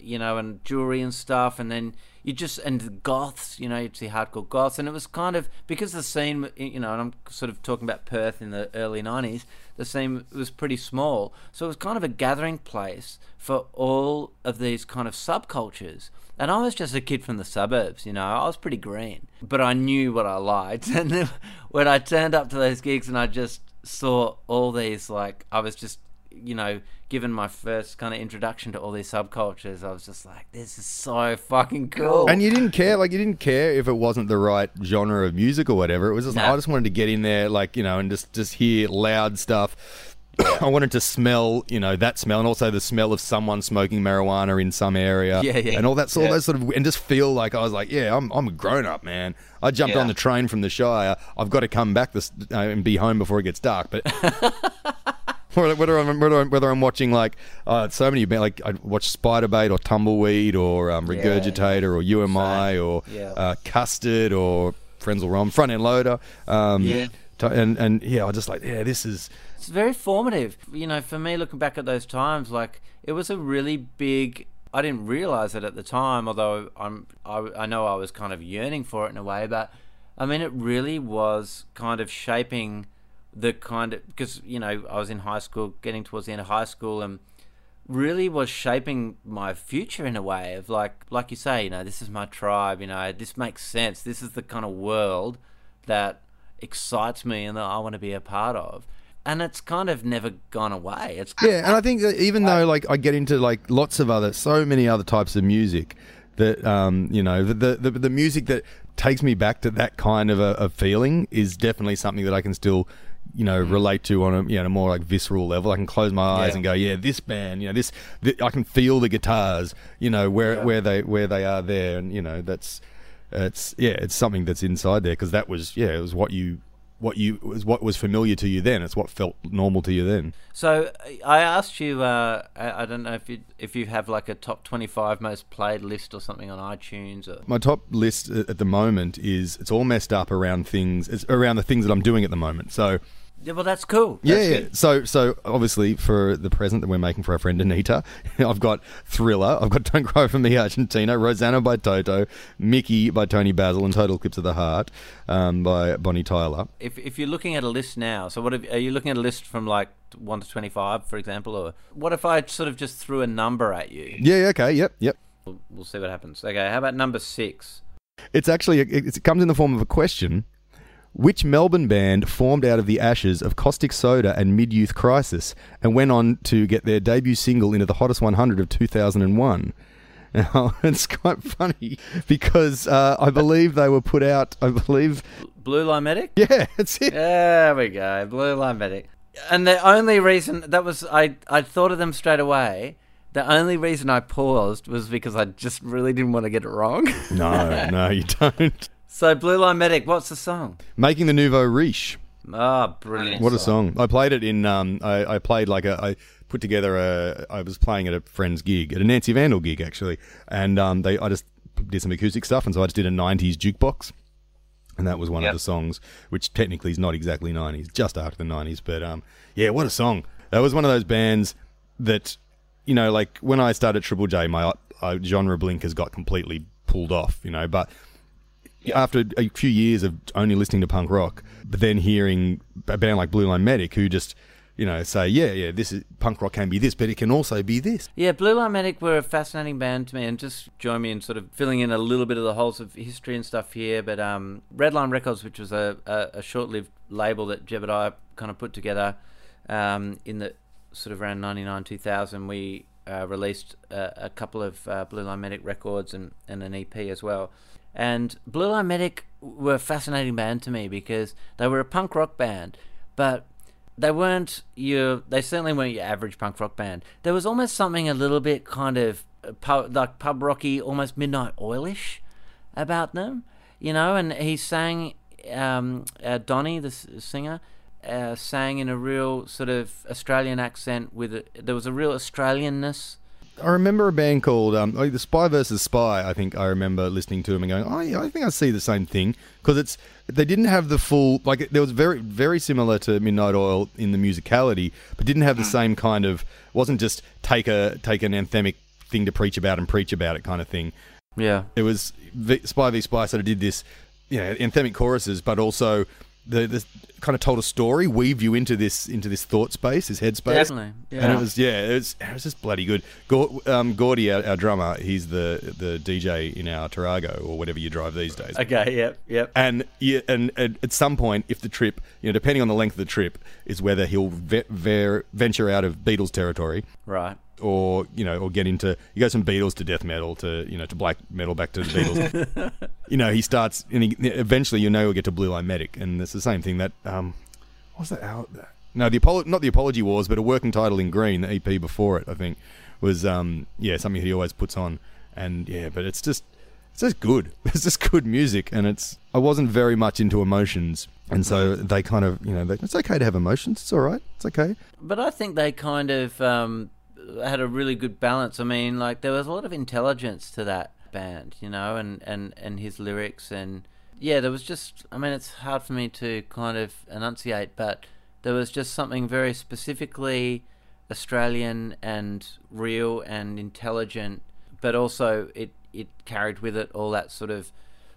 you know and jewelry and stuff, and then you just and goths, you know, you'd see hardcore goths, and it was kind of because the scene, you know, and I'm sort of talking about Perth in the early '90s. The scene was pretty small, so it was kind of a gathering place for all of these kind of subcultures. And I was just a kid from the suburbs, you know, I was pretty green, but I knew what I liked. And then when I turned up to those gigs and I just saw all these, like, I was just you know, given my first kind of introduction to all these subcultures, I was just like, this is so fucking cool. And you didn't care, like you didn't care if it wasn't the right genre of music or whatever. It was just No. I just wanted to get in there, like you know, and just just hear loud stuff. I wanted to smell, you know, that smell, and also the smell of someone smoking marijuana in some area, Yeah, yeah. and all that, all Yeah. those sort of, and just feel like I was like, yeah, I'm, I'm a grown up, man. I jumped Yeah. on the train from the Shire. I've got to come back this uh, and be home before it gets dark. But whether, whether I'm whether I'm, whether I'm watching like uh, so many like I watch Spiderbait or Tumbleweed or um, Yeah, Regurgitator or You Am I or Yeah. uh, Custard or Frenzal Rhomb Front End Loader. Um, Yeah. t- and and yeah, I just like yeah, this is It's very formative. You know, for me, looking back at those times, like it was a really big. I didn't realize it at the time, although I'm. I, I know I was kind of yearning for it in a way, but I mean, it really was kind of shaping the kind of because you know I was in high school, getting towards the end of high school, and really was shaping my future in a way of like like you say you know this is my tribe you know this makes sense this is the kind of world that excites me and that I want to be a part of and it's kind of never gone away it's yeah. And I think even though like I get into like lots of other so many other types of music that um you know the the the, the music that takes me back to that kind of a, a feeling is definitely something that I can still you know mm. relate to on a you know more like visceral level. I can close my eyes Yeah. and go, yeah, this band, you know, this, th- I can feel the guitars, you know, where where they where they are there, and you know that's it's yeah, it's something that's inside there because that was yeah, it was what you what you was what was familiar to you then. It's what felt normal to you then. so I asked you uh, I, I don't know if you if you have like a top 25 most played list or something on iTunes or My top list at the moment is it's all messed up around things. It's around the things that I'm doing at the moment. So yeah, well that's cool yeah, That's yeah. good. So so obviously for the present that we're making for our friend Anita, I've got Thriller, I've got Don't Cry for Me Argentina, Rosanna by Toto, Mickey by Toni Basil, and Total Eclipse of the Heart um, by Bonnie Tyler. if, if you're looking at a list now, so what if, are you looking at a list from like one to twenty five, for example, or what if I sort of just threw a number at you? Yeah, yeah, okay, yep, yep. We'll, we'll see what happens. Okay, how about number six? It's actually it comes in the form of a question. Which Melbourne band formed out of the ashes of Caustic Soda and Mid Youth Crisis and went on to get their debut single into the hottest 100 of 2001? Now, it's quite funny because uh, I believe they were put out, I believe, Blue Line Medic. yeah, that's it. There we go, Blue Line Medic. And the only reason that was I I thought of them straight away. The only reason I paused was because I just really didn't want to get it wrong. No, no, you don't. So Blue Line Medic, what's the song? Making the Nouveau Riche. Ah, brilliant. What a song! I played it in. Um, I, I played like a. I put together a. I was playing at a friend's gig, at a Nancy Vandal gig actually, and um, they. I just did some acoustic stuff, and so I just did a '90s jukebox, and that was one Yep. of the songs, which technically is not exactly '90s, just after the '90s, but um, yeah, what a song! That was one of those bands that, you know, like when I started Triple J, my uh, genre blink has got completely pulled off, you know, but after a few years of only listening to punk rock, but then hearing a band like Blue Line Medic who just, you know, say, yeah, yeah, this is punk rock can be this, but it can also be this. Yeah, Blue Line Medic were a fascinating band to me, and just join me in sort of filling in a little bit of the holes of history and stuff here. But um, Redline Records, which was a, a, a short-lived label that Jeb and I kind of put together um, in the sort of around '99, 2000, we uh, released a, a couple of uh, Blue Line Medic records and, and an EP as well. And Blue Line Medic were a fascinating band to me because they were a punk rock band, but they weren't your they certainly weren't your average punk rock band. There was almost something a little bit kind of uh, pub, like pub rocky almost midnight oilish about them you know? And he sang um, uh, donny the singer uh, sang in a real sort of australian accent with a, there was a real australianness I remember a band called um, oh, the Spy versus Spy. I think I remember listening to them and going, "Oh, yeah, I think I see the same thing." Because it's they didn't have the full like there was very very similar to Midnight Oil in the musicality, but didn't have the same kind of wasn't just take a take an anthemic thing to preach about and preach about it kind of thing. Yeah. It was v, Spy v Spy sort of did this, you know, anthemic choruses, but also the, the kind of told a story, weave you into this into this thought space, this headspace. Definitely. Yeah. And it was yeah, it was, it was just bloody good. Um, Gordy, our, our drummer, he's the the DJ in our Tarago or whatever you drive these days. Okay. Yep. Yep. And yeah, and, and at some point, if the trip, you know, depending on the length of the trip, is whether he'll ve- ver- venture out of Beatles territory Right. Or you know, or get into he goes from Beatles to death metal to you know to black metal back to the Beatles. you know, he starts and he, eventually you know he'll get to Blue Line Medic, and it's the same thing that um, what was that out? No, the apolo- not the Apology Wars, but a working title in green, the EP before it, I think, was um, yeah something he always puts on, and yeah, but it's just it's just good. It's just good music, and it's I wasn't very much into emotions. And so they kind of, you know, they, it's okay to have emotions. It's all right. It's okay. But I think they kind of um, had a really good balance. I mean, like there was a lot of intelligence to that band, you know, and, and, and his lyrics and yeah, there was just. I mean, it's hard for me to kind of enunciate, but there was just something very specifically Australian and real and intelligent, but also it it carried with it all that sort of.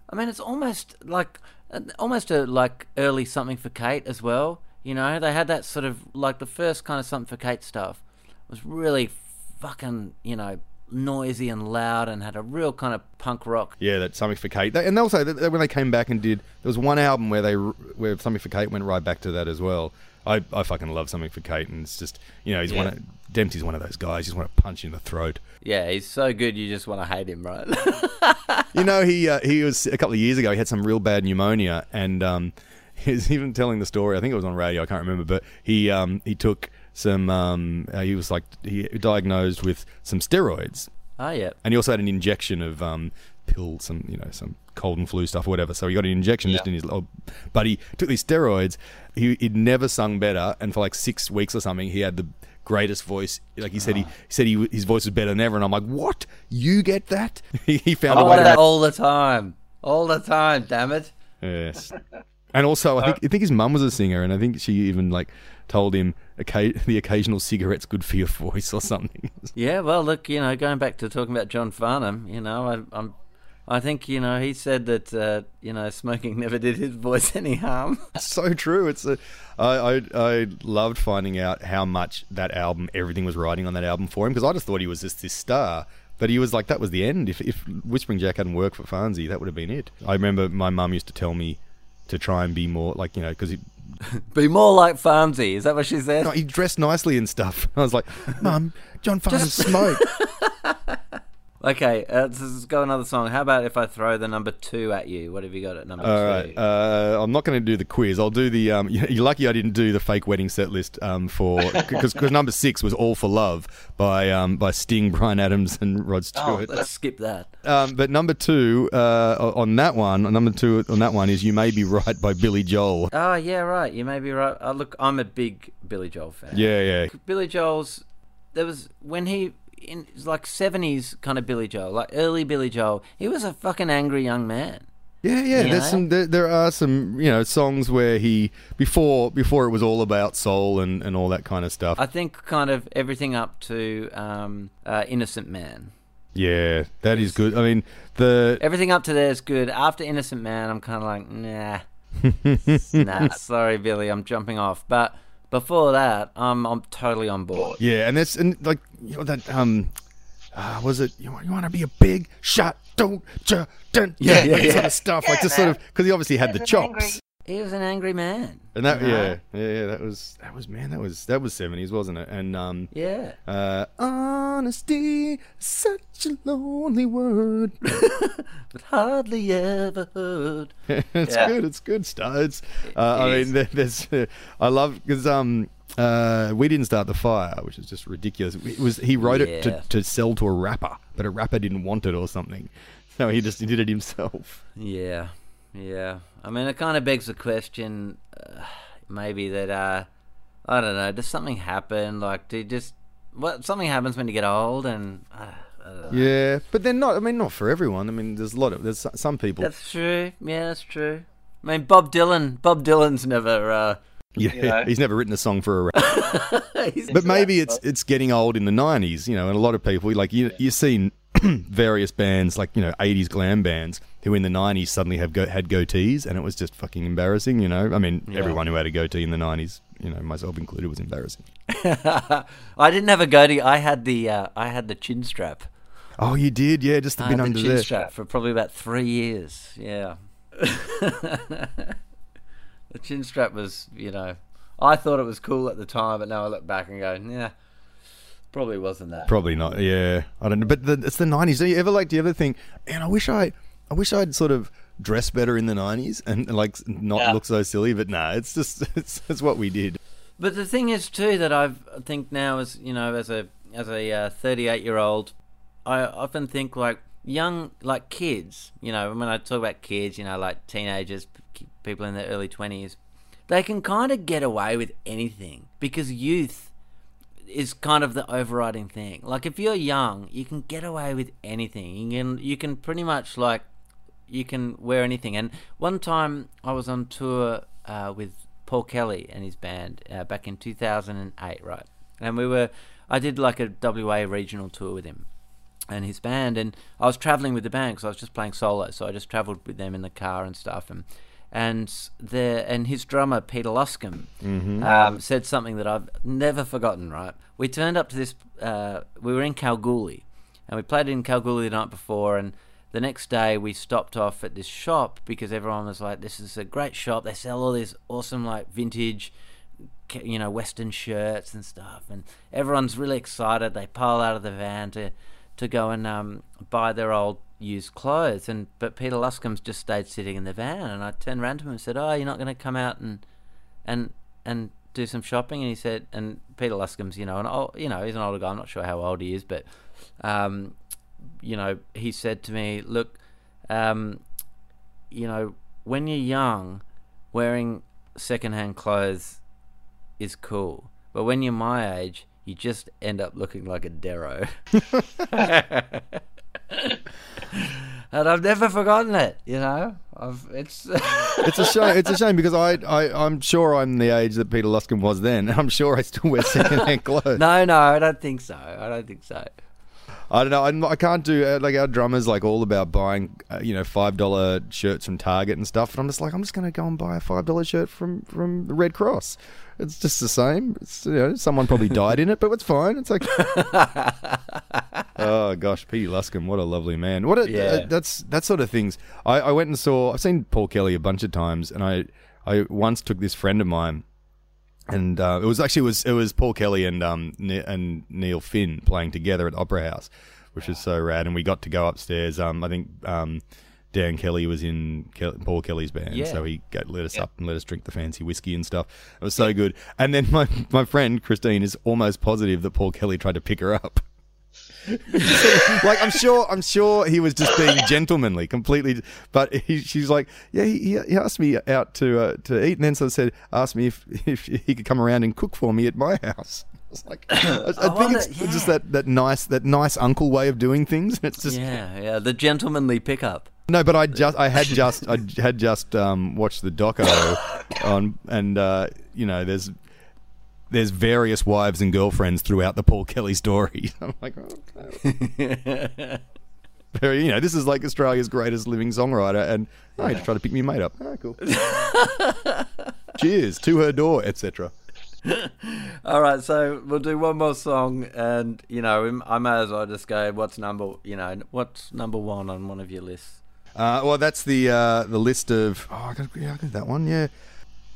I mean, it's almost like almost a like early something for Kate as well. You know, they had that sort of like the first kind of something for Kate stuff was really fucking you know noisy and loud and had a real kind of punk rock. Yeah, that Something for Kate. They, and also th- th- when they came back and did, there was one album where they where Something for Kate went right back to that as well. I, I fucking love Something for Kate, and it's just you know he's one of Dempsey's one of those guys. You just want to punch you in the throat. Yeah, he's so good you just want to hate him, right? You know he uh, he was a couple of years ago. He had some real bad pneumonia, and um, he was even telling the story. I think it was on radio. I can't remember, but he um, he took some. Um, uh, he was like he diagnosed with some steroids, oh yeah. and he also had an injection of um, pill, some you know, some cold and flu stuff or whatever. So he got an injection just in his. Oh, but he took these steroids. He he'd never sung better, and for like six weeks or something, he had the greatest voice. Like he said, he, he said he his voice was better than ever. And I'm like, what? You get that? he he found I a way to that all the time, all the time. Damn it. Yes. And also, I think I think his mum was a singer, and I think she even like told him the occasional cigarette's good for your voice or something. Yeah, well, look, you know, going back to talking about John Farnham, you know, I, I'm, I think you know he said that uh, you know smoking never did his voice any harm. so true. It's a, I, I I loved finding out how much that album, everything was writing on that album for him because I just thought he was just this star. But he was like, that was the end. If, if Whispering Jack hadn't worked for Farnsey, that would have been it. I remember my mum used to tell me to try and be more like, you know, because he, Be more like Farnsey. Is that what she said? no, he dressed nicely and stuff. I was like, Mum, John Farnham smoked. Okay, uh, let's go another song. How about if I throw the number two at you? What have you got at number All two? right. Uh, I'm not going to do the quiz. I'll do the. Um, you're lucky I didn't do the fake wedding set list um, for because number six was "All for Love" by um, by Sting, Bryan Adams, and Rod Stewart. oh, Stewart. let's skip that. um, but number two uh, on that one, number two on that one is "You May Be Right" by Billy Joel. Oh yeah, right. You may be right. Uh, look, I'm a big Billy Joel fan. Yeah, yeah. Billy Joel's there was when he in like seventies kind of Billy Joel, like early Billy Joel. He was a fucking angry young man. Yeah, yeah. You There's know? some. There, there are some. You know, songs where he before before it was all about soul and, and all that kind of stuff. I think kind of everything up to um, uh, Innocent Man. yeah, that is good. I mean, the Everything up to there is good. After Innocent Man, I'm kind of like, nah, nah. Sorry, Billy, I'm jumping off. But before that, I'm I'm totally on board. Yeah, and that's and like you know that um, uh, was it you, want- you want to be a big shot? Don't you? Dun, Yeah, yeah, yeah, that yeah. sort of stuff. like just sort of because he obviously had the chops, He was an angry man. and that you know? yeah, yeah, yeah, that was that was man, that was that was seventies, wasn't it? And um, Yeah. uh, honesty, such a lonely word. But hardly ever heard. it's Yeah. good. It's good stuff. It's, uh, I It mean, is. there- there's. Uh, I love because um. Uh, we didn't start the fire, which is just ridiculous. It was he wrote it to, to sell to a rapper, but a rapper didn't want it or something, so he just did it himself. Yeah, yeah. I mean, it kind of begs the question, uh, maybe that uh, I don't know. Does something happen? Like, do you just what something happens when you get old, and uh, Yeah, but they're not. I mean, not for everyone. I mean, there's a lot of there's some people. that's true. Yeah, that's true. I mean, Bob Dylan. Bob Dylan's never. Uh, yeah, you know. he's never written a song for a. rap. but maybe it's it's getting old in the '90s, you know, and a lot of people like you you see various bands like you know '80s glam bands who in the '90s suddenly have go, had goatees, and it was just fucking embarrassing, you know. I mean, Yeah. everyone who had a goatee in the '90s, you know, myself included, was embarrassing. I didn't have a goatee. I had the uh, I had the chin strap. Oh, you did, yeah, just a I bit had the under chin there. strap for probably about three years. Yeah. the chin strap was, you know, I thought it was cool at the time, but now I look back and go, yeah, probably wasn't that. Probably not. Yeah, I don't know. But the, it's the '90s. Do you ever like? Do you ever think? Man, I wish I, I wish I'd sort of dressed better in the '90s and like not Yeah. look so silly. But nah, it's just it's, it's what we did. But the thing is too that I've, I think now as you know as a as a uh, 38 year old, I often think like young like kids. You know when I talk about kids, you know like teenagers, people in their early 20s, they can kind of get away with anything because youth is kind of the overriding thing. Like if you're young, you can get away with anything. You can you can pretty much like you can wear anything. And one time I was on tour uh, with Paul Kelly and his band uh, back in 2008, right? And we were I did like a WA regional tour with him and his band, and I was traveling with the band because I was just playing solo, so I just travelled with them in the car and stuff, and and the and his drummer Peter Luscombe um, said something that I've never forgotten. Right, we turned up to this. Uh, we were in Kalgoorlie, and we played in Kalgoorlie the night before, and the next day we stopped off at this shop because everyone was like, "This is a great shop. They sell all this awesome like vintage." You know, Western shirts and stuff, and everyone's really excited. They pile out of the van to to go and um, buy their old used clothes. And but Peter Luscombe's just stayed sitting in the van, and I turned around to him and said, "Oh, you're not going to come out and and and do some shopping?" And he said, and Peter Luscombe's, you know, an old, you know, he's an older guy. I'm not sure how old he is, but um, you know, he said to me, "Look, um, you know, when you're young, wearing secondhand clothes is cool, but when you're my age." You just end up looking like a Darrow. and I've never forgotten it. You know, I've it's It's a shame. It's a shame because I, I I'm sure I'm the age that Peter Luscombe was then, and I'm sure I still wear secondhand clothes. no, no, I don't think so. I don't think so. I don't know. I'm, I can't do uh, like our drummers like all about buying uh, you know five dollar shirts from Target and stuff. And I'm just like I'm just going to go and buy a five dollar shirt from from the Red Cross. It's just the same. It's you know someone probably died in it, but it's fine. It's like oh gosh, Pete Luscombe, what a lovely man. What a, Yeah. uh, that's that sort of things. I, I went and saw. I've seen Paul Kelly a bunch of times, and I I once took this friend of mine and uh, it was actually it was it was Paul Kelly and um ne- and Neil Finn playing together at Opera House, which was so rad. And we got to go upstairs. Um, I think um, Dan Kelly was in Ke- Paul Kelly's band, Yeah. so he got, let us up and let us drink the fancy whiskey and stuff. It was so good. And then my my friend Christine is almost positive that Paul Kelly tried to pick her up. like I'm sure, I'm sure he was just being gentlemanly, completely. But he, she's like, yeah, he, he asked me out to uh, to eat, and then of said, asked me if if he could come around and cook for me at my house. I was like, I, I think wonder- it's just that, that nice that nice uncle way of doing things. It's just Yeah, yeah, the gentlemanly pickup. no, but I just I had just I had just um, watched the doco on, and uh, you know, there's there's various wives and girlfriends throughout the Paul Kelly story. I'm like, oh, okay. very, you know, this is like Australia's greatest living songwriter, and I he just try to pick me mate up. Oh, cool. Cheers to her door, etc. All right, so we'll do one more song, and you know, I may as well just go. What's number? You know, what's number one on one of your lists? Uh, well, that's the uh, the list of. Oh, I got, yeah, I got that one. Yeah.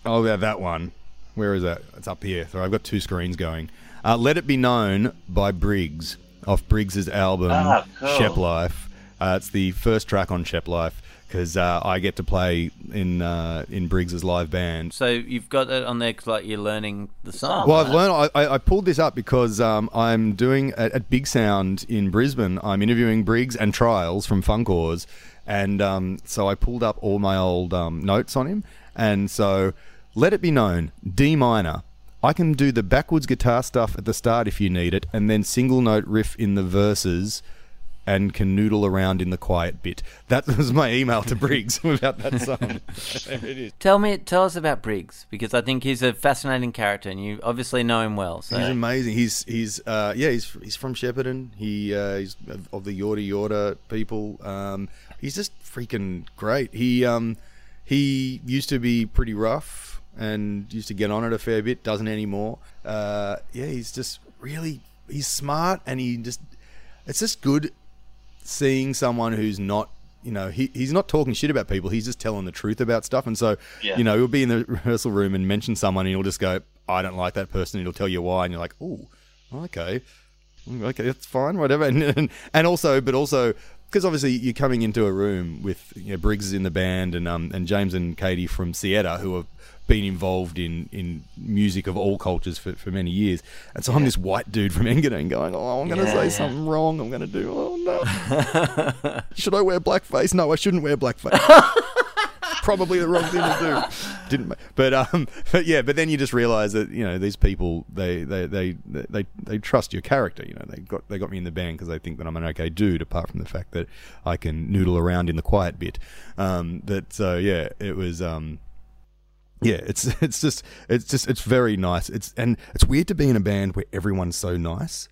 Oh, yeah, that one. Where is that? It's up here. So I've got two screens going. Uh, Let It Be Known by Briggs off Briggs's album Ah, cool. Sheplife. Uh, it's the first track on Sheplife because uh, I get to play in uh, in Briggs's live band. So you've got it on there 'cause, like you're learning the song. Well, I've learned. I, I I pulled this up because um, I'm doing at, at Big Sound in Brisbane. I'm interviewing Briggs and Trials from Funkoars, and um, so I pulled up all my old um, notes on him. And so, let it be known, D minor, I can do the backwards guitar stuff at the start if you need it, and then single note riff in the verses and can noodle around in the quiet bit. That was my email to Briggs about that song. it is. Tell me, tell us about Briggs because I think he's a fascinating character, and you obviously know him well. So He's amazing. He's he's uh, yeah he's he's from Shepparton. He uh, he's of the Yorta Yorta people. Um, he's just freaking great. He um, he used to be pretty rough and used to get on it a fair bit. Doesn't anymore. Uh, yeah, he's just really he's smart and he just it's just good seeing someone who's not you know he, he's not talking shit about people he's just telling the truth about stuff and so Yeah. you know he'll be in the rehearsal room and mention someone and he'll just go i don't like that person and he'll tell you why and you're like oh okay okay that's fine whatever and, and, and also but also because obviously you're coming into a room with you know, Briggs is in the band and um and James and Caiti from Sietta who have been involved in, in music of all cultures for, for many years and so I'm this white dude from Engadine going oh I'm going to Yeah, say yeah. something wrong I'm going to do oh no should I wear blackface no I shouldn't wear blackface probably the wrong thing to do. Didn't, but um, but yeah, but then you just realize that you know these people they they they they, they trust your character. You know, they got they got me in the band because they think that I'm an okay dude. Apart from the fact that I can noodle around in the quiet bit. Um, that so yeah, it was um. Yeah, it's it's just it's just it's very nice. It's and it's weird to be in a band where everyone's so nice.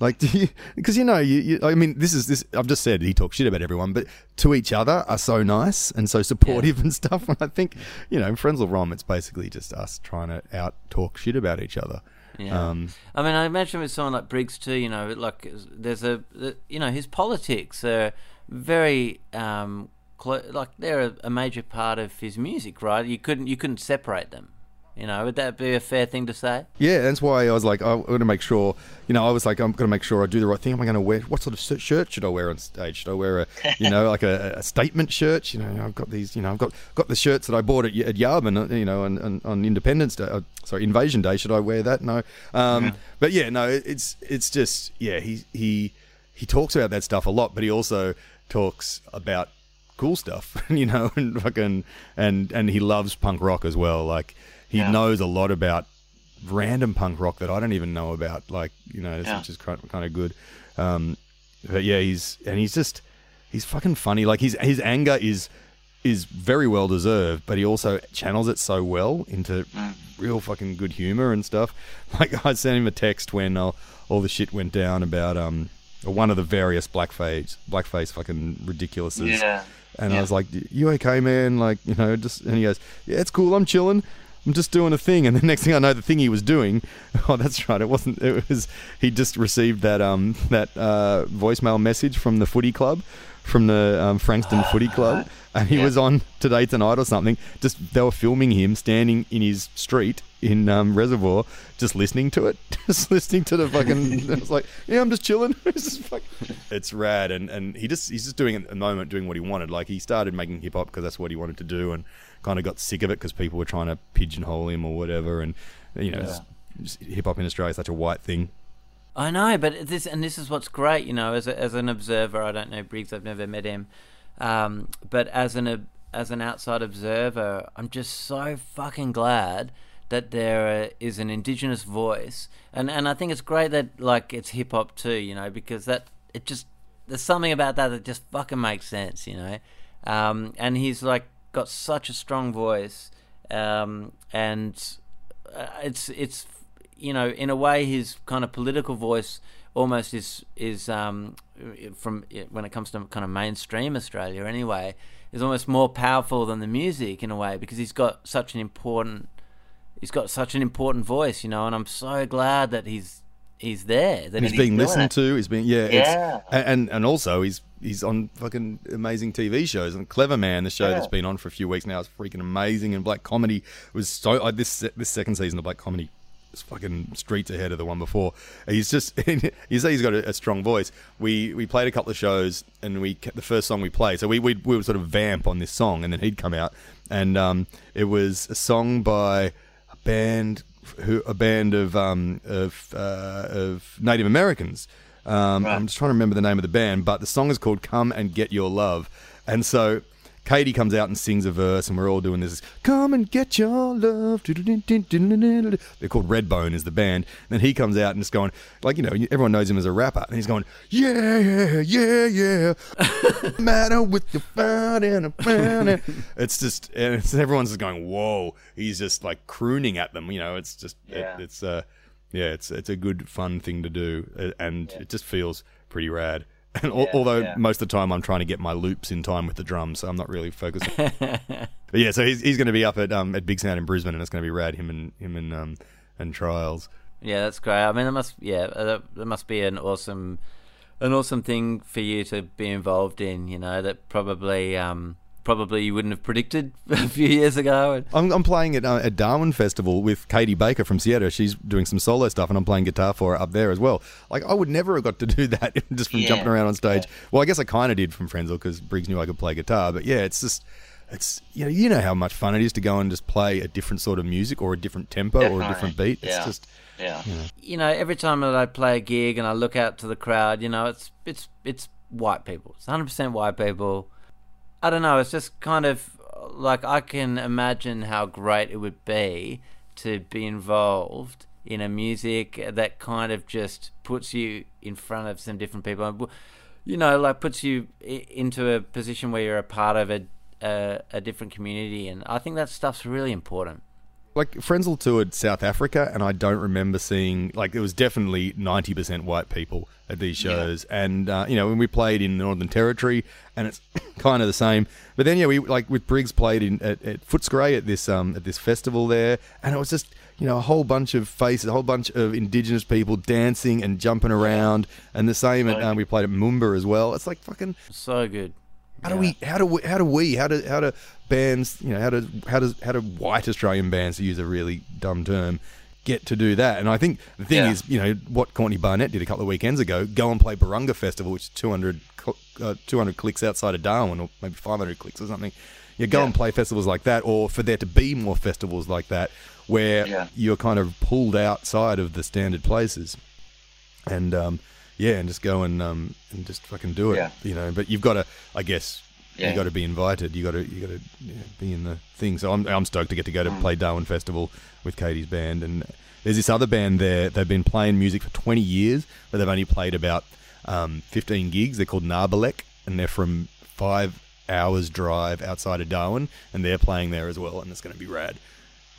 Like, do you? Because you know, you, you. I mean, this is this. I've just said he talks shit about everyone, but to each other are so nice and so supportive and stuff. And I think, you know, Frenzal Rhomb, it's basically just us trying to out talk shit about each other. Yeah. Um, I mean, I imagine with someone like Briggs too. You know, like there's a, you know, his politics are very, um, clo- like they're a, a major part of his music, right? You couldn't, you couldn't separate them. You know, would that be a fair thing to say? Yeah, that's why I was like, I'm going to make sure, you know, I was like, I'm going to make sure I do the right thing. Am I going to wear, what sort of shirt should I wear on stage? Should I wear a, you know, like a, a statement shirt? You know, I've got these, you know, I've got got the shirts that I bought at, at Yabun, uh, you know, on, on, on Independence Day, uh, sorry, Invasion Day. Should I wear that? No. Um, But yeah, no, it's, it's just, yeah, he, he, he talks about that stuff a lot, but he also talks about cool stuff, you know, and fucking, and, and he loves punk rock as well. Like, he Yeah. knows a lot about random punk rock that I don't even know about, like you know, Yeah. which is kind kind of good. Um, but yeah, he's and he's just he's fucking funny. Like his his anger is is very well deserved, but he also channels it so well into real fucking good humor and stuff. Like I sent him a text when uh, all the shit went down about um one of the various blackface blackface fucking ridiculouses. Yeah. And I was like, "You okay, man?" Like, you know, just and he goes, "Yeah, it's cool. I'm chilling. I'm just doing a thing." And the next thing I know, the thing he was doing, oh, that's right. It wasn't. It was he just received that um that uh, voicemail message from the footy club, from the um, Frankston Footy Club, and he Yeah. was on today tonight or something. Just they were filming him standing in his street in um, Reservoir, just listening to it, just listening to the fucking. I was like, yeah, I'm just chilling. it's, just fuck- it's rad, and and he just he's just doing at the moment doing what he wanted. Like he started making hip hop because that's what he wanted to do, and kind of got sick of it because people were trying to pigeonhole him or whatever, and you know, hip hop in Australia is such a white thing. I know, but this and this is what's great, you know, as a, as an observer. I don't know Briggs. I've never met him, um, but as an as an outside observer, I'm just so fucking glad that there uh, an indigenous voice, and and I think it's great that like it's hip hop too, you know, because that it just there's something about that that just fucking makes sense, you know, um, and he's like got such a strong voice, um, and uh, it's it's you know in a way his kind of political voice almost is is um, from when it comes to kind of mainstream Australia anyway is almost more powerful than the music in a way because he's got such an important he's got such an important voice you know and I'm so glad that he's he's there that he's he's being listened it. to. He's being yeah, Yeah. It's, and and also he's he's on fucking amazing TV shows. And Cleverman, the show Yeah. that's been on for a few weeks now, is freaking amazing. And Black Comedy was so uh, this this second season of Black Comedy is fucking streets ahead of the one before. He's just you say he's got a, a strong voice. We we played a couple of shows and we kept the first song we played. So we we we would sort of vamp on this song, and then he'd come out, and um, it was a song by a band who a band of um, of uh, of Native Americans. Um, Right. I'm just trying to remember the name of the band, but the song is called "Come and Get Your Love," and so Caiti comes out and sings a verse, and we're all doing this. Come and get your love. They're called Redbone, is the band. And then he comes out and just going, like you know, everyone knows him as a rapper, and he's going, yeah, yeah, yeah, yeah. matter with your fun and a. It's just, and it's, everyone's just going, whoa. He's just like crooning at them. You know, it's just, Yeah. it, it's uh, yeah, it's it's a good fun thing to do, uh, and it just feels pretty rad. And Yeah, although yeah. most of the time I'm trying to get my loops in time with the drums, so I'm not really focused. but yeah, so he's, he's going to be up at um at Big Sound in Brisbane, and it's going to be rad. Him and him and um and Trials. Yeah, that's great. I mean, it must yeah, uh, that, that must be an awesome, an awesome thing for you to be involved in. You know, that probably um probably you wouldn't have predicted a few years ago. I'm, I'm playing at, uh, at Darwin Festival with Caiti Baker from Sietta. She's doing some solo stuff, and I'm playing guitar for her up there as well. Like, I would never have got to do that just from Yeah, jumping around on stage. Well, I guess I kind of did from Frenzal because Briggs knew I could play guitar. But yeah, it's just, it's you know, you know how much fun it is to go and just play a different sort of music or a different tempo or a different beat. It's Yeah. just, Yeah. you know, every time that I play a gig and I look out to the crowd, you know, it's it's it's white people. It's 100% white people. I don't know. It's just kind of like I can imagine how great it would be to be involved in a music that kind of just puts you in front of some different people. You know, like puts you into a position where you're a part of a a, a different community, and I think that stuff's really important. Like Frenzal toured South Africa, and I don't remember seeing like it was definitely ninety percent white people at these shows. And uh, you know when we played in the Northern Territory, and it's kind of the same. But then yeah, we like with Briggs played in at, at Footscray at this um at this festival there, and it was just you know a whole bunch of faces, a whole bunch of Indigenous people dancing and jumping around, and the same at um, we played at Moomba as well. It's like fucking So good. How do we? How do we? How do we? How do? How do bands? You know, how do? How does? How do white Australian bands, to use a really dumb term, get to do that? And I think the thing Yeah. is, you know, what Courtney Barnett did a couple of weekends ago, go and play Barunga Festival, which is 200, uh, 200 clicks outside of Darwin, or maybe 500 clicks or something. You go Yeah. and play festivals like that, or for there to be more festivals like that, where you're kind of pulled outside of the standard places and um, yeah, and just go and um, and just fucking do it. Yeah. You know, but you've got to, I guess, Yeah. you got to be invited. You got to, you got to yeah, be in the thing. So I'm, I'm stoked to get to go to Mm. play Darwin Festival with Caiti's band, and there's this other band there. They've been playing music for 20 years, but they've only played about um, 15 gigs. They're called Narbalek, and they're from five hours drive outside of Darwin, and they're playing there as well, and it's going to be rad.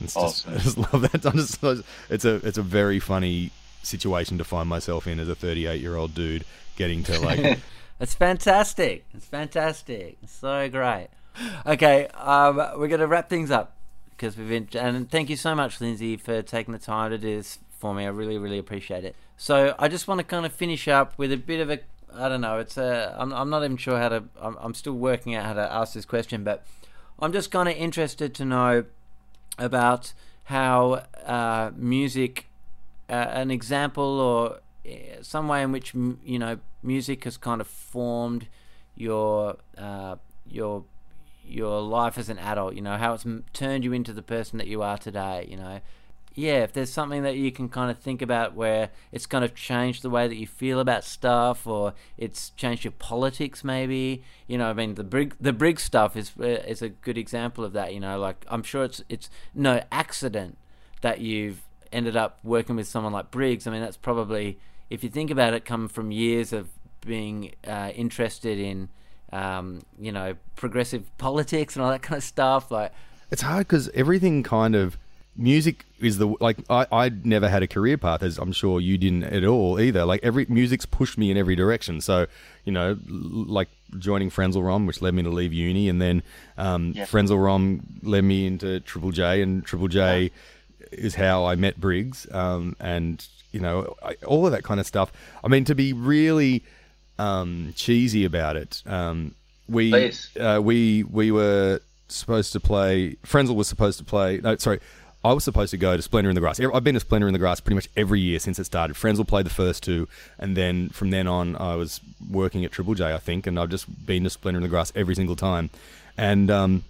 It's just, I just love that. Just, it's a it's a very funny situation to find myself in as a 38 year old dude getting to like It's fantastic. It's fantastic. It's so great. Okay, um, we're going to wrap things up because we've been. And thank you so much, Lindsay, for taking the time to do this for me. I really, really appreciate it. So I just want to kind of finish up with a bit of a. I don't know. It's a. I'm, I'm not even sure how to. I'm, I'm still working out how to ask this question, but I'm just kind of interested to know about how uh, music an example or uh, some way in which you know music has kind of formed your uh, your your life as an adult. You know how it's turned you into the person that you are today. You know, yeah. If there's something that you can kind of think about where it's kind of changed the way that you feel about stuff, or it's changed your politics, maybe. You know, I mean, the Brig the Briggs stuff is uh, is a good example of that. You know, like I'm sure it's it's no accident that you've ended up working with someone like Briggs. I mean, that's probably, if you think about it, come from years of being uh, interested in, um, you know, progressive politics and all that kind of stuff. Like, it's hard because everything kind of music is the like I I never had a career path as I'm sure you didn't at all either. Like every music's pushed me in every direction. So you know, l- like joining Frenzal Rhomb, which led me to leave uni, and then um, Yeah. Frenzal Rhomb led me into Triple J, and Triple J is how I met Briggs, um, and you know I, all of that kind of stuff. I mean, to be really um, cheesy about it, um, we uh, we we were supposed to play. Frenzal was supposed to play. No, sorry. I was supposed to go to Splendour in the Grass. I've been to Splendour in the Grass pretty much every year since it started. Frenzal played the first two, and then from then on, I was working at Triple J, I think, and I've just been to Splendour in the Grass every single time. And um,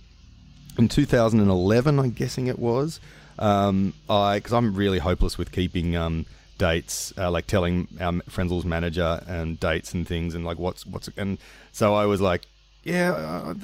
in 2011, I'm guessing it was. Um, I because I'm really hopeless with keeping um, dates, uh, like telling our Frenzal's manager and dates and things, and like what's what's and so I was like, yeah,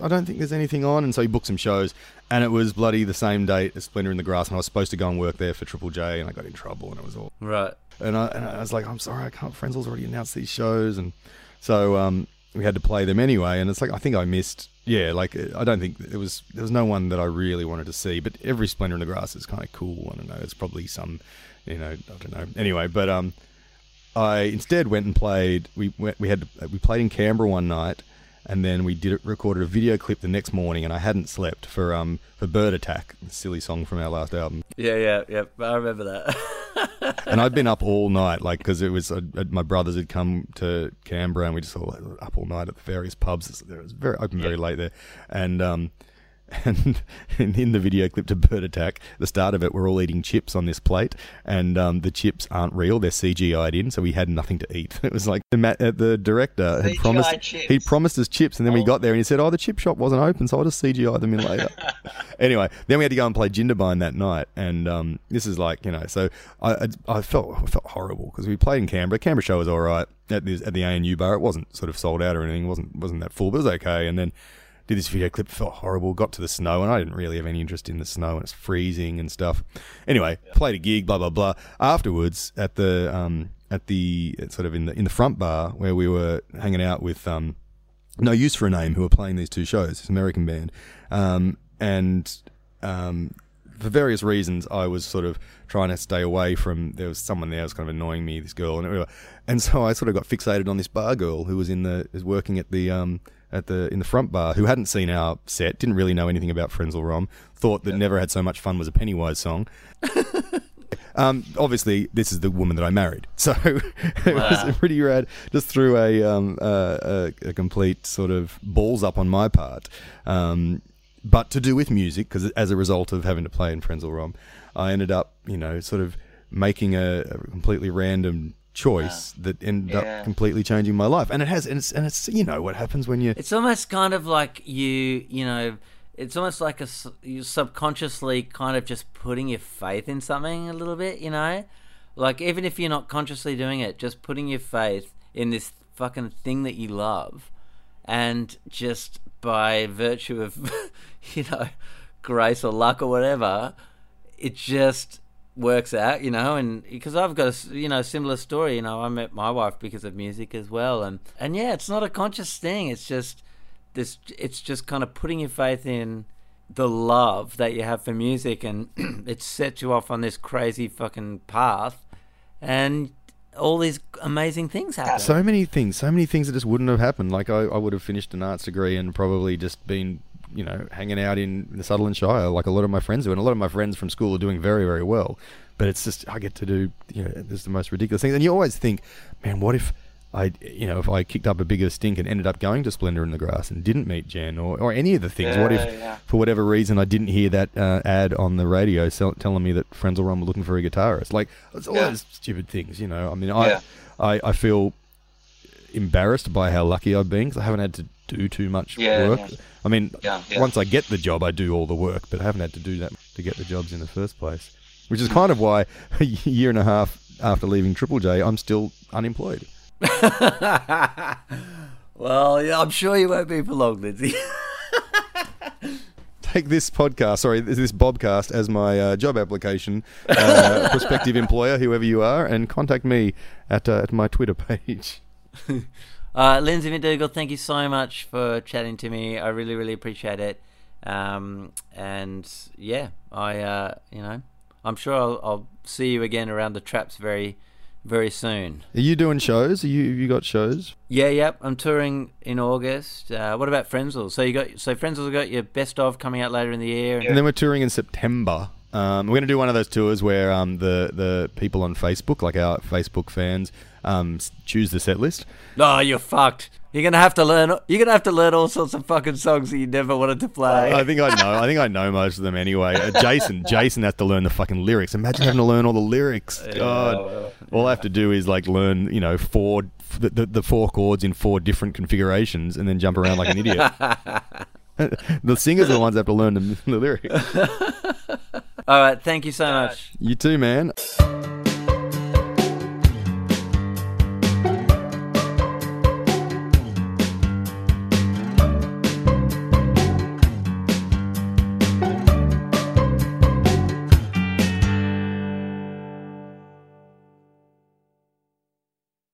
I, I don't think there's anything on. And so he booked some shows, and it was bloody the same date as Splendour in the Grass, and I was supposed to go and work there for Triple J, and I got in trouble, and it was all. Right. And I, and I was like, I'm sorry, I can't. Frenzal's already announced these shows, and so um, we had to play them anyway. And it's like I think I missed. Yeah, like I don't think there was there was no one that I really wanted to see, but every Splendour in the Grass is kind of cool. I don't know. It's probably some, you know, I don't know. Anyway, but um, I instead went and played. We went, we had we played in Canberra one night, and then we did it, recorded a video clip the next morning, and I hadn't slept for um for Bird Attack, silly song from our last album. Yeah, yeah, yeah. I remember that. and I'd been up all night, like because it was uh, uh, my brothers had come to Canberra, and we just all like, up all night at the various pubs. It was very open very late there, and um, and in the video clip to Bird Attack, the start of it, we're all eating chips on this plate, and um, the chips aren't real; they're CGI'd in, so we had nothing to eat. It was like the, uh, the director had CGI promised chips. he promised us chips, and then we Oh. got there and he said, "Oh, the chip shop wasn't open, so I'll just CGI them in later." anyway, then we had to go and play Jindabyne that night, and um, this is like you know, so I I, I felt I felt horrible because we played in Canberra. Canberra show was all right at the at the ANU bar. It wasn't sort of sold out or anything. It wasn't wasn't that full, but it was okay. And then did this video clip, felt horrible. Got to the snow, and I didn't really have any interest in the snow, and it's freezing and stuff. Anyway, played a gig, blah blah blah. Afterwards, at the um at the sort of in the in the front bar where we were hanging out with um no use for a name who were playing these two shows, this American band, um, and um, for various reasons, I was sort of trying to stay away from. There was someone there who was kind of annoying me, this girl, and whatever. and so I sort of got fixated on this bar girl who was in the was working at the um at the in the front bar who hadn't seen our set, didn't really know anything about Frenzal Rhomb, thought that Never Had So Much Fun was a Pennywise song. Um, obviously, this is the woman that I married, so it Wow. was pretty rad. Just threw a, um, uh, a a complete sort of balls up on my part, um, but to do with music because as a result of having to play in Frenzal Rhomb, I ended up, you know, sort of making a, a completely random choice that ended Yeah. up completely changing my life. And it has, and it's, and it's you know what happens when you It's almost kind of like you, you know, it's almost like a, you subconsciously kind of just putting your faith in something a little bit, you know, like even if you're not consciously doing it, just putting your faith in this fucking thing that you love, and just by virtue of, you know, grace or luck or whatever, it just works out, you know, and because I've got a you know similar story, you know, I met my wife because of music as well, and and yeah, it's not a conscious thing. It's just this. It's just kind of putting your faith in the love that you have for music, and it sets you off on this crazy fucking path, and all these amazing things happen. so many things, so many things that just wouldn't have happened. Like I, I would have finished an arts degree and probably just been, you know, hanging out in the Sutherland Shire like a lot of my friends do, and a lot of my friends from school are doing very, very well. But it's just I get to do, you know, there's the most ridiculous things, and you always think, man, what if I, you know, if I kicked up a bigger stink and ended up going to Splendour in the Grass and didn't meet Jen or, or any of the things? what if, Yeah, yeah. for whatever reason, I didn't hear that uh, ad on the radio sell, telling me that Frenzal Rhomb were looking for a guitarist? Like, it's all Yeah. those stupid things, you know. I mean, I, Yeah. I, I feel embarrassed by how lucky I've been because I haven't had to do too much Yeah, work. I mean, Yeah, yeah. once I get the job, I do all the work, but I haven't had to do that to get the jobs in the first place. Which is kind of why a year and a half after leaving Triple J, I'm still unemployed. well, yeah, I'm sure you won't be for long, Lindsay. Take this podcast, sorry, this this Bobcast as my uh, job application, uh, prospective employer, whoever you are, and contact me at, uh, at my Twitter page. Uh, Lindsay McDougall, thank you so much for chatting to me. I really, really appreciate it. Um, and yeah, I, uh, you know, I'm sure I'll, I'll see you again around the traps very, very soon. Are you doing shows? Are you have you got shows? Yeah, yep. I'm touring in August. Uh, what about Frenzal? So you got so Frenzal's got your best of coming out later in the year. And then we're touring in September. Um, we're going to do one of those tours where um, the the people on Facebook, like our Facebook fans, um, choose the set list. Oh, you're fucked. You're gonna have to learn. You're gonna have to learn all sorts of fucking songs that you never wanted to play. I think I know. I think I know most of them anyway. Uh, Jason, Jason has to learn the fucking lyrics. Imagine having to learn all the lyrics. God, all I have to do is like learn, you know, four the, the, the four chords in four different configurations, and then jump around like an idiot. the singers are the ones that have to learn the, the lyrics. All right. Thank you so much. You too, man.